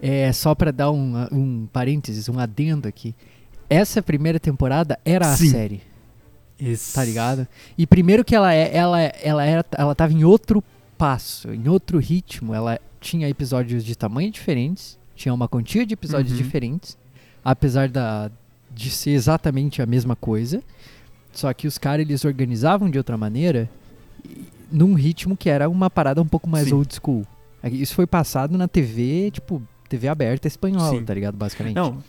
Speaker 1: é só pra dar um, um parênteses, um adendo aqui. Essa primeira temporada era
Speaker 2: Sim.
Speaker 1: a série,
Speaker 2: Esse-
Speaker 1: tá ligado? E primeiro que ela é, ela, ela era, ela tava em outro passo, em outro ritmo. Ela tinha episódios de tamanho diferentes, tinha uma quantia de episódios
Speaker 2: Uhum.
Speaker 1: diferentes, apesar da de ser exatamente a mesma coisa. Só que os caras eles organizavam de outra maneira, num ritmo que era uma parada um pouco mais
Speaker 2: Sim.
Speaker 1: old school. Isso foi passado na TV, tipo, TV aberta espanhola,
Speaker 2: Sim.
Speaker 1: tá ligado? Basicamente.
Speaker 2: Não,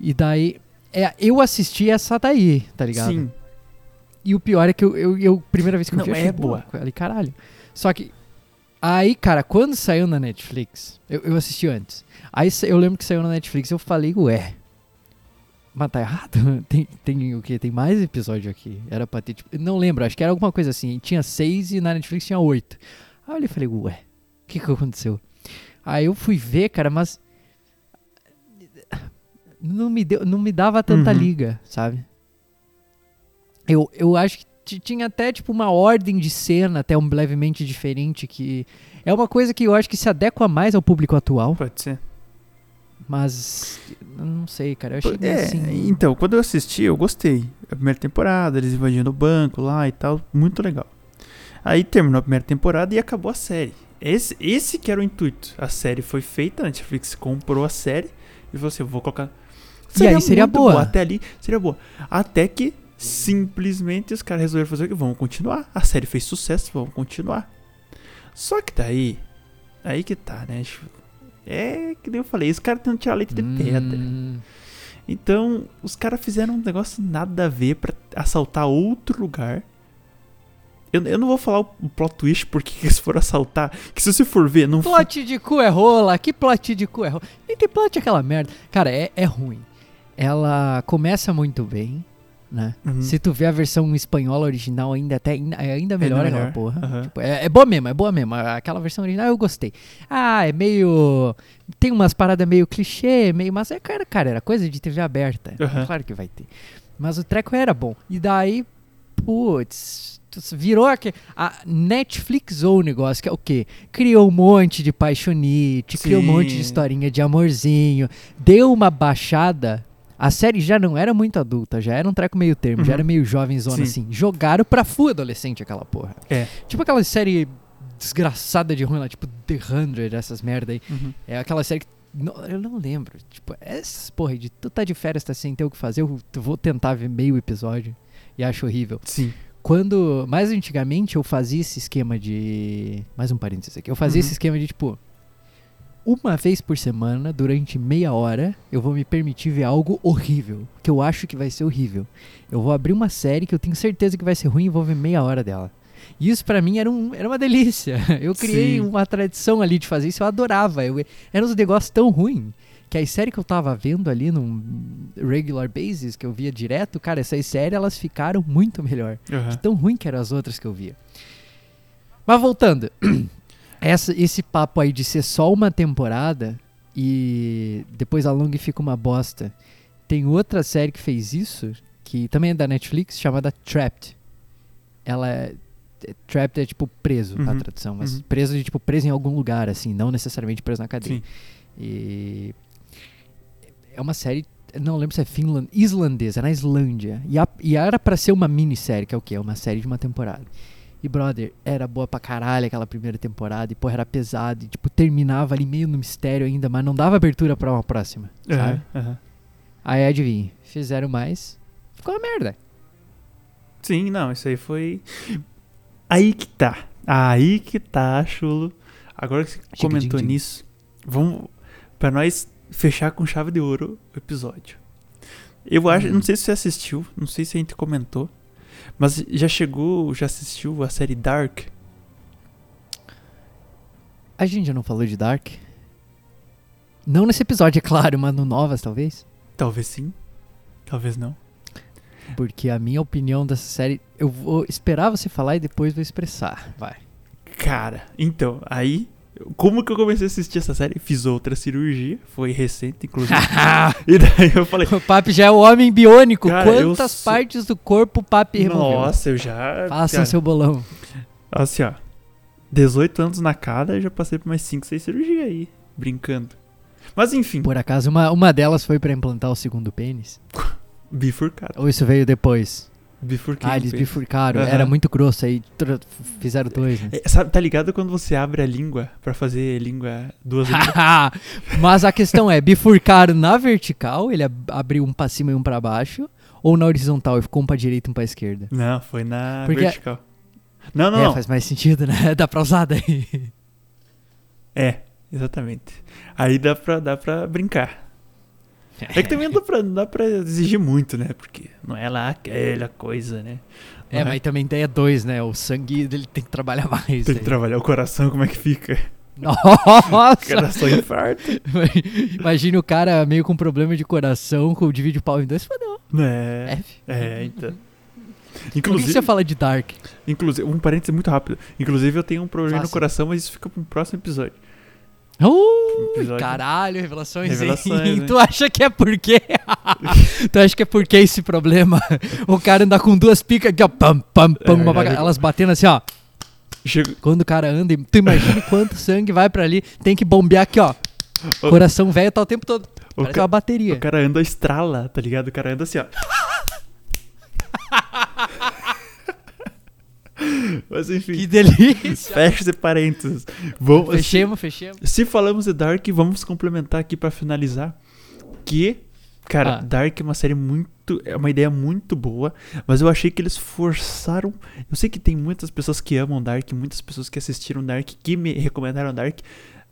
Speaker 1: E daí, é, eu assisti essa daí, tá ligado?
Speaker 2: sim.
Speaker 1: E o pior é que eu, eu, eu- primeira vez que eu
Speaker 2: Não,
Speaker 1: vi,
Speaker 2: é boa.
Speaker 1: boa. Ali, caralho. Só que, aí, cara, quando saiu na Netflix, eu, eu assisti antes. Aí eu lembro que saiu na Netflix eu falei, ué, mas tá errado? Tem, tem o quê? Tem mais episódio aqui. Era pra ter, tipo, não lembro, acho que era alguma coisa assim. Tinha seis e na Netflix tinha oito. Aí eu olhei e falei, ué, o que que aconteceu? Aí eu fui ver, cara, mas não me, deu, não me dava tanta
Speaker 2: Uhum.
Speaker 1: liga, sabe? Eu, eu acho que ti- tinha até tipo uma ordem de cena até um levemente diferente que é uma coisa que eu acho que se adequa mais ao público atual,
Speaker 2: Pode ser.
Speaker 1: Mas não sei, cara, eu achei
Speaker 2: É,
Speaker 1: assim.
Speaker 2: então, quando eu assisti, eu gostei. A primeira temporada, eles invadindo o banco lá e tal, muito legal. Aí terminou a primeira temporada e acabou a série. Esse, esse que era o intuito. A série foi feita, a Netflix comprou a série e falou assim, eu vou colocar...
Speaker 1: E aí seria
Speaker 2: muito
Speaker 1: boa.
Speaker 2: Até ali seria boa. Até que simplesmente os caras resolveram fazer o que? Vamos continuar. A série fez sucesso, vamos continuar. Só que daí, aí que tá, né? É que nem eu falei, os caras tentam tirar leite de pedra.
Speaker 1: Hum,
Speaker 2: Então, os caras fizeram um negócio nada a ver pra assaltar outro lugar. Eu, eu não vou falar o plot twist porque eles foram assaltar. Que se você for ver, não.
Speaker 1: Plot de cu é rola, que plot de cu é rola. Nem tem plot aquela merda. Cara, é, é ruim. Ela começa muito bem, né?
Speaker 2: Uhum.
Speaker 1: Se tu vê a versão espanhola original, ainda até é ainda melhor aquela
Speaker 2: melhor.
Speaker 1: porra.
Speaker 2: Aham.
Speaker 1: Tipo, é, é boa mesmo, é boa mesmo. Aquela versão original eu gostei. Ah, é meio. Tem umas paradas meio clichê, meio. Mas é, cara, cara, era coisa de TV aberta.
Speaker 2: Aham.
Speaker 1: Claro que vai ter. Mas o treco era bom. E daí, putz. Virou aqui. A Netflix ou o negócio, que é o quê? Criou um monte de paixonite, criou um monte de
Speaker 2: Sim.
Speaker 1: historinha de amorzinho, deu uma baixada. A série já não era muito adulta, já era um treco meio termo, já
Speaker 2: Uhum.
Speaker 1: era meio jovenzona
Speaker 2: Sim.
Speaker 1: assim. Jogaram pra full adolescente aquela porra.
Speaker 2: É.
Speaker 1: Tipo aquela série desgraçada de ruim lá, tipo The Hundred, essas merda aí.
Speaker 2: Uhum.
Speaker 1: É aquela série que. não- eu não lembro. Tipo, essas porra de tu tá de férias, tá sem ter o que fazer, eu vou tentar ver meio episódio e acho horrível.
Speaker 2: Sim.
Speaker 1: Quando. Mais antigamente eu fazia esse esquema de. Mais um parênteses aqui. Eu fazia
Speaker 2: Uhum.
Speaker 1: esse esquema de tipo. Uma vez por semana, durante meia hora, eu vou me permitir ver algo horrível. Que eu acho que vai ser horrível. Eu vou abrir uma série que eu tenho certeza que vai ser ruim e vou ver meia hora dela. E isso pra mim era, um, era uma delícia. Eu criei
Speaker 2: Sim.
Speaker 1: uma tradição ali de fazer isso, eu adorava. Eu, era uns negócios tão ruins que as séries que eu tava vendo ali num regular basis, que eu via direto, cara, essas séries elas ficaram muito melhor. De tão ruim que eram as outras que eu via. Mas voltando, essa, esse papo aí de ser só uma temporada e depois a longa fica uma bosta. Tem outra série que fez isso, que também é da Netflix, chamada Trapped. Ela é. é- Trapped é tipo preso na
Speaker 2: Uhum,
Speaker 1: tradução, mas
Speaker 2: uhum.
Speaker 1: preso de tipo preso em algum lugar, assim, não necessariamente preso na cadeia.
Speaker 2: Sim.
Speaker 1: E é uma série, não lembro se é finland, islandesa, é na Islândia. E, a- e era pra ser uma minissérie, que é o quê? É uma série de uma temporada. E, brother, era boa pra caralho aquela primeira temporada. E, porra, era pesado. E, tipo, terminava ali meio no mistério ainda, mas não dava abertura pra uma próxima, sabe?
Speaker 2: Aham, aham.
Speaker 1: Aí, adivinha, fizeram mais, ficou uma merda.
Speaker 2: Sim, não, isso aí foi. Aí que tá. Aí que tá, chulo. Agora que você
Speaker 1: Chique,
Speaker 2: comentou
Speaker 1: din, din.
Speaker 2: nisso, vamos. Pra nós fechar com chave de ouro o episódio. Eu acho,
Speaker 1: Hum.
Speaker 2: não sei se você assistiu, não sei se a gente comentou, mas já chegou, já assistiu a série Dark?
Speaker 1: A gente já não falou de Dark? Não nesse episódio, é claro, mas no Novas, talvez.
Speaker 2: Talvez sim, talvez não.
Speaker 1: Porque a minha opinião dessa série, eu vou esperar você falar e depois vou expressar. Vai.
Speaker 2: Cara, então, aí. Como que eu comecei a assistir essa série? Fiz outra cirurgia, foi recente, inclusive. e daí eu falei,
Speaker 1: o Papi já é o homem biônico.
Speaker 2: Cara,
Speaker 1: Quantas
Speaker 2: sou-
Speaker 1: partes do corpo o Papi removeu?
Speaker 2: nossa, eu já.
Speaker 1: Faça
Speaker 2: cara,
Speaker 1: o seu bolão.
Speaker 2: Assim, ó. 18 anos na cada, eu já passei por mais 5, 6 cirurgias aí, brincando. Mas enfim,
Speaker 1: Por acaso, uma, uma delas foi pra implantar o segundo pênis?
Speaker 2: bifurcado.
Speaker 1: Ou isso veio depois?
Speaker 2: Bifurquei.
Speaker 1: ah, eles bifurcaram.
Speaker 2: Aham.
Speaker 1: Era muito grosso aí. Fizeram dois, né?
Speaker 2: É, sabe, tá ligado quando você abre a língua pra fazer língua duas línguas?
Speaker 1: Mas a questão é, bifurcaram na vertical, ele ab- abriu um pra cima e um pra baixo, ou na horizontal e ficou um pra direita e um pra esquerda?
Speaker 2: Não, foi na
Speaker 1: Porque-
Speaker 2: vertical. Não, não,
Speaker 1: é,
Speaker 2: não.
Speaker 1: faz mais sentido, né? Dá pra usar daí.
Speaker 2: É, exatamente. Aí dá pra, dá pra brincar. É que também não dá pra, não dá pra exigir muito, né? Porque não é lá aquela coisa, né? Não
Speaker 1: É, mas também tem é dois, né? O sangue dele tem que trabalhar mais.
Speaker 2: Tem que
Speaker 1: aí.
Speaker 2: trabalhar o coração, como é que fica?
Speaker 1: Nossa!
Speaker 2: Coração infarto.
Speaker 1: Imagina o cara meio com problema de coração, com divide o pau em dois, fodeu.
Speaker 2: É,
Speaker 1: F.
Speaker 2: é, então.
Speaker 1: Por que
Speaker 2: Inclusive,
Speaker 1: você fala de Dark?
Speaker 2: inclusive, um parênteses muito rápido. Inclusive, eu tenho um problema no
Speaker 1: Faça.
Speaker 2: coração, mas isso fica pro próximo episódio.
Speaker 1: Uh,
Speaker 2: Episódio-
Speaker 1: caralho, revelações?
Speaker 2: Revelações, hein?
Speaker 1: Tu acha que é por quê? tu acha que é por que esse problema? O cara anda com duas picas aqui, ó, pam, pam, pam,
Speaker 2: É,
Speaker 1: uma elas batendo assim, ó.
Speaker 2: Chega,
Speaker 1: Quando o cara anda, tu imagina quanto sangue vai pra ali, tem que bombear aqui, ó.
Speaker 2: O-
Speaker 1: Coração velho tá o tempo todo.
Speaker 2: o,
Speaker 1: Parece
Speaker 2: ca-
Speaker 1: uma bateria.
Speaker 2: o cara anda estrala, tá ligado? O cara anda assim, ó. Mas enfim,
Speaker 1: Que delícia.
Speaker 2: fecha esse parênteses. Vamos,
Speaker 1: Fechemos, fechemos.
Speaker 2: Se falamos de Dark, vamos complementar aqui pra finalizar. Que, cara,
Speaker 1: Ah.
Speaker 2: Dark é uma série muito. É uma ideia muito boa. Mas eu achei que eles forçaram. Eu sei que tem muitas pessoas que amam Dark, muitas pessoas que assistiram Dark, que me recomendaram Dark.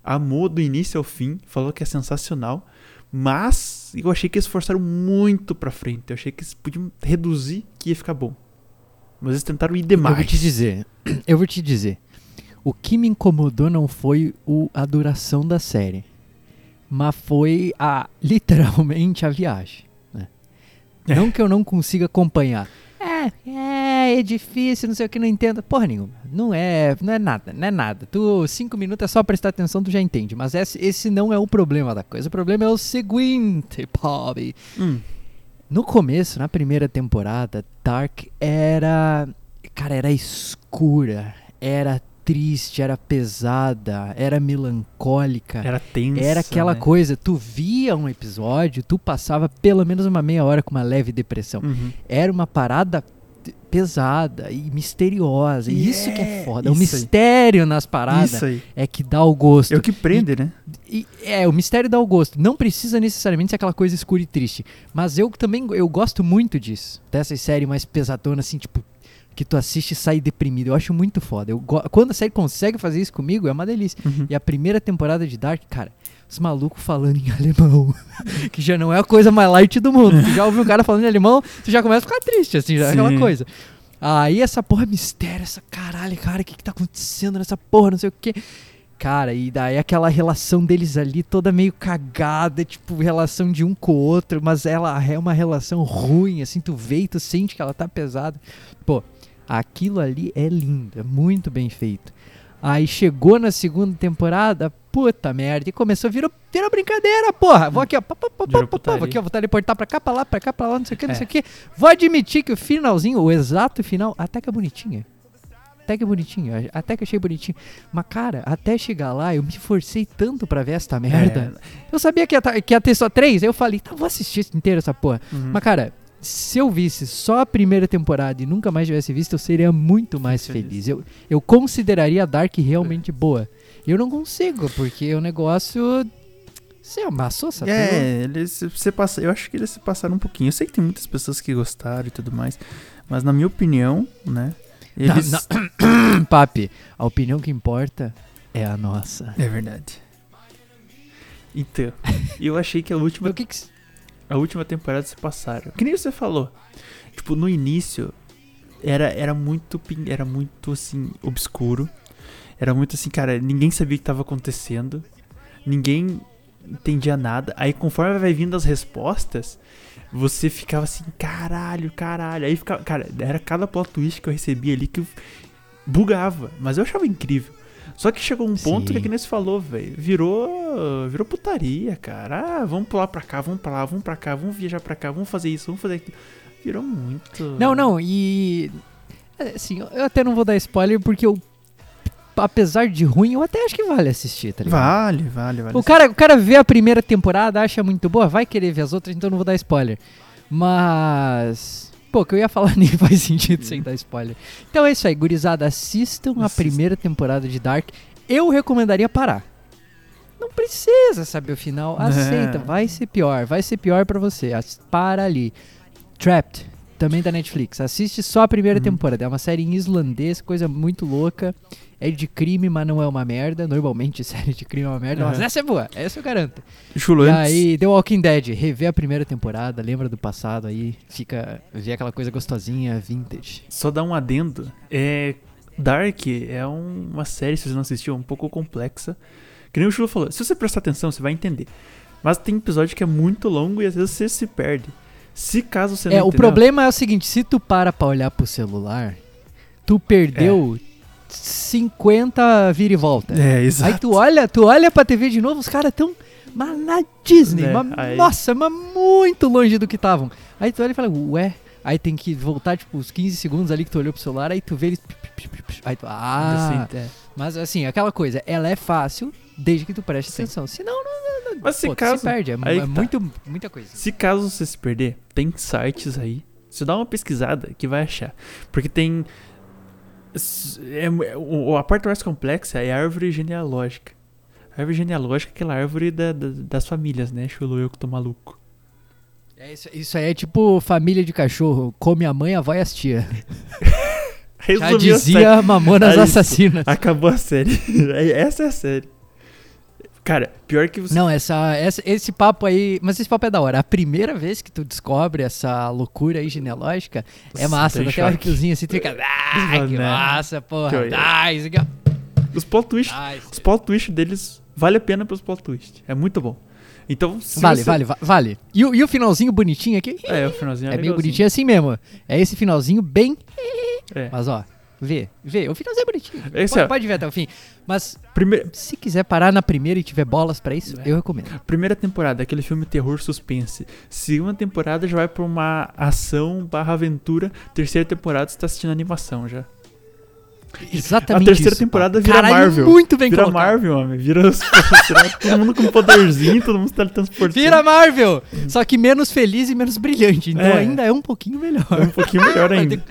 Speaker 2: Amou do início ao fim, falou que é sensacional. Mas eu achei que eles forçaram muito pra frente. Eu achei que eles podiam reduzir que ia ficar bom. Mas eles tentaram ir demais.
Speaker 1: Eu vou te dizer, eu vou te dizer. O que me incomodou não foi o, a duração da série, mas foi a literalmente a viagem. né?
Speaker 2: É.
Speaker 1: Não que eu não consiga acompanhar. É, é, é difícil, não sei o que, não entendo. Porra nenhuma. Não é, não é nada, não é nada. Tu, cinco minutos é só prestar atenção, tu já entende. Mas esse, esse não é o problema da coisa. O problema é o seguinte, Bobby.
Speaker 2: Hum,
Speaker 1: No começo, na primeira temporada, Dark era. Cara, era escura, era triste, era pesada, era melancólica.
Speaker 2: era tensa.
Speaker 1: Era aquela
Speaker 2: né?
Speaker 1: coisa, tu via um episódio, tu passava pelo menos uma meia hora com uma leve depressão.
Speaker 2: Uhum.
Speaker 1: Era uma parada pesada e misteriosa. E isso que é
Speaker 2: Yeah,
Speaker 1: foda. O
Speaker 2: isso aí.
Speaker 1: mistério nas paradas é que dá o gosto.
Speaker 2: É o que prende, né?
Speaker 1: E, é, o mistério dá o gosto. Não precisa necessariamente ser aquela coisa escura e triste. Mas eu também eu gosto muito disso. Dessas séries mais pesadonas, assim, tipo, que tu assiste e sai deprimido. Eu acho muito foda. Eu Quando a série consegue fazer isso comigo, é uma delícia.
Speaker 2: Uhum.
Speaker 1: E a primeira temporada de Dark, cara, os malucos falando em alemão. que já não é a coisa mais light do mundo. Tu já ouviu um cara falando em alemão, tu já começa a ficar triste, assim, já é aquela coisa. Aí essa porra é mistério, essa caralho, cara, o que, que tá acontecendo nessa porra, não sei o quê. Cara, e daí aquela relação deles ali toda meio cagada, tipo, relação de um com o outro, mas ela é uma relação ruim, assim, tu vê e tu sente que ela tá pesada. Pô, aquilo ali é lindo, é muito bem feito. Aí chegou na segunda temporada, puta merda, e começou, virou, virou brincadeira, porra. Vou aqui, ó, pá, pá, pá, pá, pá, vou aqui, ó, vou teleportar pra cá, pra lá, pra cá, pra lá, não sei o que, não
Speaker 2: É.
Speaker 1: sei o que. Vou admitir que o finalzinho, o exato final, até que é bonitinho. Até que é bonitinho, até que eu achei bonitinho. Mas, cara, até chegar lá, eu me forcei tanto pra ver esta merda. Eu sabia que ia, tá- que ia ter só três, aí eu falei, tá, vou assistir inteiro essa porra.
Speaker 2: Uhum.
Speaker 1: Mas, cara, se eu visse só a primeira temporada e nunca mais tivesse visto, eu seria muito mais
Speaker 2: Feliz.
Speaker 1: feliz. Eu, eu consideraria Dark realmente boa. Eu não consigo, porque o negócio. Você amassou, sabe?
Speaker 2: É, eles se passa, eu acho que eles se passaram um pouquinho. Eu sei que tem muitas pessoas que gostaram e tudo mais, mas na minha opinião, né? Eles...
Speaker 1: Na- Papi, a opinião que importa é a nossa.
Speaker 2: É verdade. Então, eu achei que a última
Speaker 1: que que.
Speaker 2: a última temporada se passaram. Que nem você falou. Tipo, no início era, era muito era muito assim obscuro. Era muito assim, cara, ninguém sabia o que tava acontecendo. Ninguém entendia nada. Aí conforme vai vindo as respostas, você ficava assim, caralho, caralho. Aí ficava, cara, era cada plot twist que eu recebia ali que bugava, mas eu achava incrível. Só que chegou um ponto
Speaker 1: Sim.
Speaker 2: que, nem você falou, velho, virou, virou putaria, cara. Ah, vamos pular pra cá, vamos pra lá, vamos pra cá, vamos viajar pra cá, vamos fazer isso, vamos fazer aquilo. Virou muito.
Speaker 1: Não, não, e. Assim, eu até não vou dar spoiler porque eu. Apesar de ruim, eu até acho que vale assistir, tá ligado?
Speaker 2: Vale, vale, vale.
Speaker 1: O cara, o cara vê a primeira temporada, acha muito boa, vai querer ver as outras, então não vou dar spoiler. Mas. Pô, que eu ia falar nem faz sentido sem dar spoiler. Então é isso aí, gurizada, assistam a
Speaker 2: Assista.
Speaker 1: primeira temporada de Dark. Eu recomendaria parar. Não precisa saber o final, aceita,
Speaker 2: É.
Speaker 1: vai ser pior, vai ser pior pra você. Para ali. Trapped, também da Netflix. Assiste só a primeira
Speaker 2: Uhum.
Speaker 1: temporada. É uma série em islandês, coisa muito louca. É de crime, mas não é uma merda. Normalmente série de crime é uma merda, mas essa é boa, essa eu garanto.
Speaker 2: Chulo,
Speaker 1: E
Speaker 2: antes,
Speaker 1: aí, The Walking Dead, rever a primeira temporada, lembra do passado aí, fica, vê aquela coisa gostosinha, vintage.
Speaker 2: só dar um adendo. É, Dark é um- uma série, se você não assistiu, um pouco complexa. Que nem o Chulo falou, se você prestar atenção, você vai entender. Mas tem episódio que é muito longo e às vezes você se perde. Se caso você não
Speaker 1: É, o problema é o seguinte, se tu para pra olhar pro celular, tu perdeu 50 vira e volta.
Speaker 2: É, exato.
Speaker 1: Aí tu olha, tu olha pra TV de novo, os caras tão mas na Disney,
Speaker 2: É,
Speaker 1: mas,
Speaker 2: aí-
Speaker 1: nossa, mas muito longe do que estavam. Aí tu olha e fala, ué, aí tem que voltar tipo os 15 segundos ali que tu olhou pro celular, aí tu vê eles aí tu, ah,
Speaker 2: Assim, é.
Speaker 1: mas assim, aquela coisa, ela é fácil desde que tu preste
Speaker 2: Sim.
Speaker 1: atenção. Senão não, não
Speaker 2: Mas se
Speaker 1: pô,
Speaker 2: caso-
Speaker 1: se perde, é,
Speaker 2: aí
Speaker 1: é
Speaker 2: tá.
Speaker 1: muito muita coisa.
Speaker 2: Se caso você se perder, tem sites aí. Você dá uma pesquisada que vai achar. Porque tem. É- é- o- a parte mais complexa é a árvore genealógica. A árvore genealógica é aquela árvore da- da- das famílias, né? Chulo eu que tô maluco.
Speaker 1: É isso, isso aí é tipo família de cachorro, come a mãe, a avó e as tia. Já
Speaker 2: a
Speaker 1: dizia Mamonas
Speaker 2: isso.
Speaker 1: Assassinas.
Speaker 2: Acabou a série. Essa é a série. Cara, pior que você.
Speaker 1: Não, essa, essa- esse papo aí. Mas esse papo é da hora. A primeira vez que tu descobre essa loucura aí genealógica é massa. Daquela
Speaker 2: choque.
Speaker 1: arquiozinho assim, tu fica. Ah, que
Speaker 2: Né?
Speaker 1: massa,
Speaker 2: Que
Speaker 1: porra.
Speaker 2: olhar.
Speaker 1: Ah, isso aqui, ó.
Speaker 2: Os plot twists. Os plot twists deles vale a pena pelos plot twists. É muito bom. Então, se
Speaker 1: Vale,
Speaker 2: você-
Speaker 1: vale, va- vale. E, o- e o finalzinho bonitinho aqui?
Speaker 2: É, o finalzinho é,
Speaker 1: É
Speaker 2: legalzinho.
Speaker 1: bonitinho assim mesmo. É esse finalzinho bem.
Speaker 2: É.
Speaker 1: Mas ó, vê, vê. O finalzinho é bonitinho.
Speaker 2: Esse
Speaker 1: pode,
Speaker 2: é-
Speaker 1: pode ver até o fim. Mas
Speaker 2: Primeira,
Speaker 1: se quiser parar na primeira e tiver bolas pra isso,
Speaker 2: É.
Speaker 1: eu recomendo.
Speaker 2: primeira temporada, aquele filme terror suspense. Segunda temporada já vai pra uma ação barra aventura. Terceira temporada você tá assistindo animação já.
Speaker 1: Exatamente.
Speaker 2: a terceira
Speaker 1: isso,
Speaker 2: temporada vira
Speaker 1: Caralho,
Speaker 2: Marvel.
Speaker 1: Muito bem
Speaker 2: Vira
Speaker 1: colocado.
Speaker 2: Marvel, homem. Vira, os, vira todo mundo com poderzinho, todo mundo se teletransportando.
Speaker 1: Vira Marvel! Só que menos feliz e menos brilhante. Então
Speaker 2: É.
Speaker 1: ainda é um pouquinho melhor.
Speaker 2: É um pouquinho melhor ainda.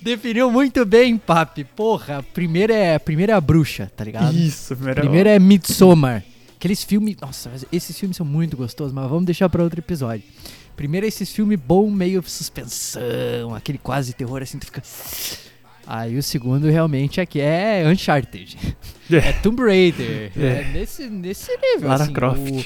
Speaker 1: De- Definiu muito bem, papi. Porra, primeiro é, primeiro é a bruxa, tá ligado?
Speaker 2: Isso, primeiro,
Speaker 1: Primeiro é Midsommar. Aqueles filmes. Nossa, esses filmes são muito gostosos, mas vamos deixar pra outro episódio. Primeiro é esses filmes bom, meio suspensão, aquele quase terror assim, tu fica. Aí o segundo realmente aqui é Uncharted.
Speaker 2: É.
Speaker 1: É Tomb Raider. É,
Speaker 2: É.
Speaker 1: nesse, nesse nível.
Speaker 2: Lara
Speaker 1: assim,
Speaker 2: Croft.
Speaker 1: o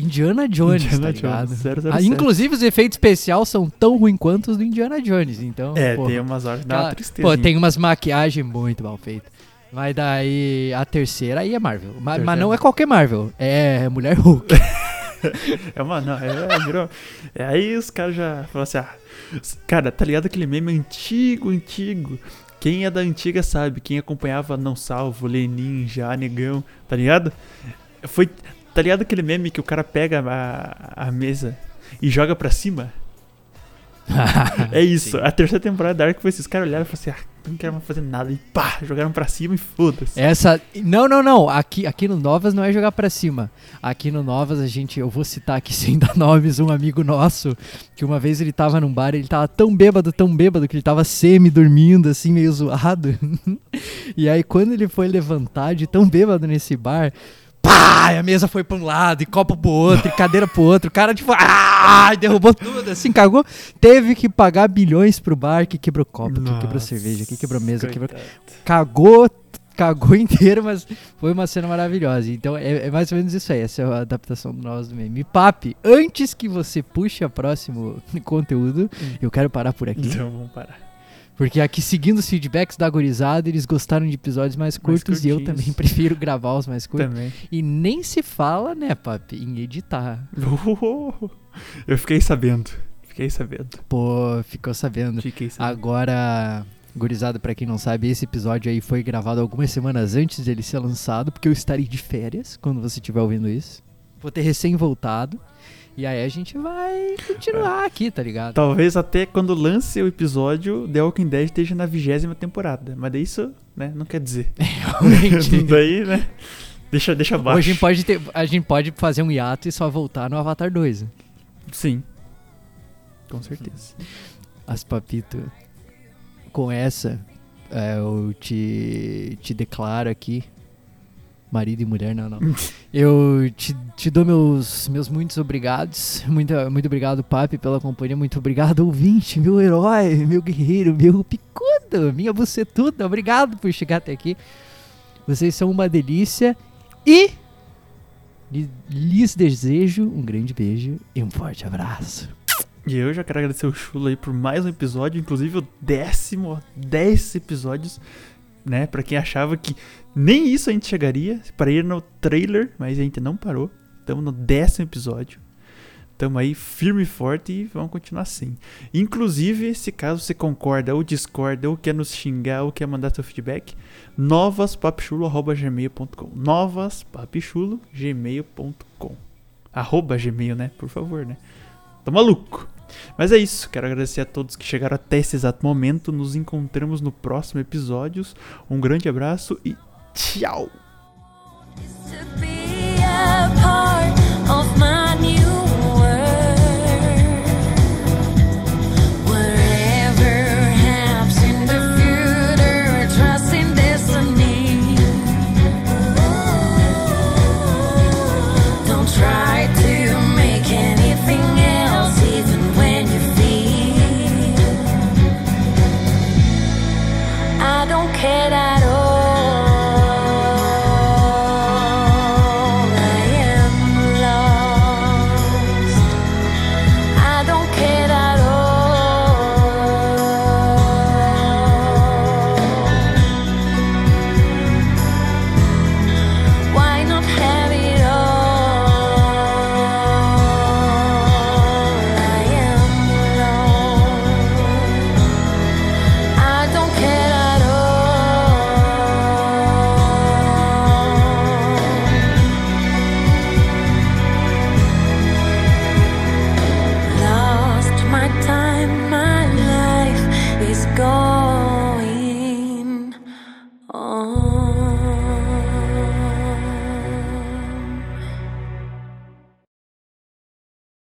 Speaker 1: Indiana Jones,
Speaker 2: Indiana
Speaker 1: tá ligado?
Speaker 2: Jones, 007.
Speaker 1: Ah, inclusive os efeitos especiais são tão ruins quanto os do Indiana Jones, então.
Speaker 2: É,
Speaker 1: porra.
Speaker 2: tem umas horas
Speaker 1: Aquela-
Speaker 2: tristeza.
Speaker 1: Pô, tem umas maquiagens muito mal feitas. Mas daí a terceira aí é Marvel. Ma- Mas,
Speaker 2: Terceira.
Speaker 1: não é qualquer Marvel. É Mulher Hulk.
Speaker 2: É uma, não, é, virou. É, aí os caras já falam assim, ah, cara, tá ligado aquele meme antigo, antigo? Quem é da antiga sabe, quem acompanhava Não Salvo, Lenin, já, Negão, tá ligado? Foi, tá ligado aquele meme que o cara pega a, a mesa e joga pra cima? É isso,
Speaker 1: Sim.
Speaker 2: a terceira temporada da Dark foi isso, os caras olharam e falaram assim, ah, não quero mais fazer nada, e pá, jogaram pra cima e foda-se.
Speaker 1: Essa. Não, não, não. Aqui, aqui no Novas não é jogar pra cima. Aqui no Novas a gente. Eu vou citar aqui sem dar nomes um amigo nosso. Que uma vez ele tava num bar ele tava tão bêbado, tão bêbado, que ele tava semi-dormindo, assim, meio zoado. e aí quando ele foi levantar de tão bêbado nesse bar. Pá! A mesa foi pra um lado, e copo pro outro, e cadeira pro outro. O cara, tipo, ah! Derrubou tudo, assim, cagou. Teve que pagar bilhões pro bar, que quebrou copo, que quebrou
Speaker 2: Nossa,
Speaker 1: cerveja, que quebrou mesa, quebrou cagou, cagou inteiro, mas foi uma cena maravilhosa. Então é, é mais ou menos isso aí, essa é a adaptação do Novas do Meme. Papi, antes que você puxe o próximo conteúdo,
Speaker 2: Hum.
Speaker 1: eu quero parar por aqui.
Speaker 2: Então vamos parar.
Speaker 1: Porque aqui, seguindo os feedbacks da gorizada, eles gostaram de episódios mais curtos e eu também prefiro gravar os mais curtos.
Speaker 2: Também.
Speaker 1: E nem se fala, né, papi, em editar.
Speaker 2: Eu fiquei sabendo. Fiquei sabendo.
Speaker 1: Pô, ficou sabendo.
Speaker 2: Fiquei sabendo.
Speaker 1: Agora, gurizada, pra quem não sabe, esse episódio aí foi gravado algumas semanas antes dele ser lançado, porque eu estarei de férias quando você estiver ouvindo isso. Vou ter recém voltado. E aí a gente vai continuar aqui, tá ligado?
Speaker 2: Talvez até quando lance o episódio, The Walking Dead esteja na vigésima temporada. Mas isso, né, não quer dizer.
Speaker 1: Realmente.
Speaker 2: daí, né, deixa, deixa abaixo.
Speaker 1: Hoje a gente, pode ter, a gente pode fazer um hiato e só voltar no Avatar 2. né?
Speaker 2: Sim. Com certeza.
Speaker 1: As papito. Com essa, é, eu te, te declaro aqui. Marido e mulher, não, não. Eu te, te dou meus, meus muitos obrigados. Muito, muito obrigado, Papi, pela companhia. Muito obrigado, ouvinte, meu herói, meu guerreiro, meu picudo, minha bucetuda. Obrigado por chegar até aqui. Vocês são uma delícia. E lhe- lhes desejo um grande beijo e um forte abraço.
Speaker 2: E eu já quero agradecer o Chulo aí por mais um episódio, inclusive o décimo, 10 episódios, né? Pra quem achava que nem isso a gente chegaria, para ir no trailer, mas a gente não parou. Estamos no décimo episódio. Estamos aí firme e forte e vamos continuar assim. Inclusive, se caso você concorda ou discorda, ou quer nos xingar, ou quer mandar seu feedback, novaspapichulo.gmail.com novaspapichulo.gmail.com Arroba gmail, né? Por favor, né? Tô maluco. Mas é isso, quero agradecer a todos que chegaram até esse exato momento. Nos encontramos no próximo episódio. Um grande abraço e tchau!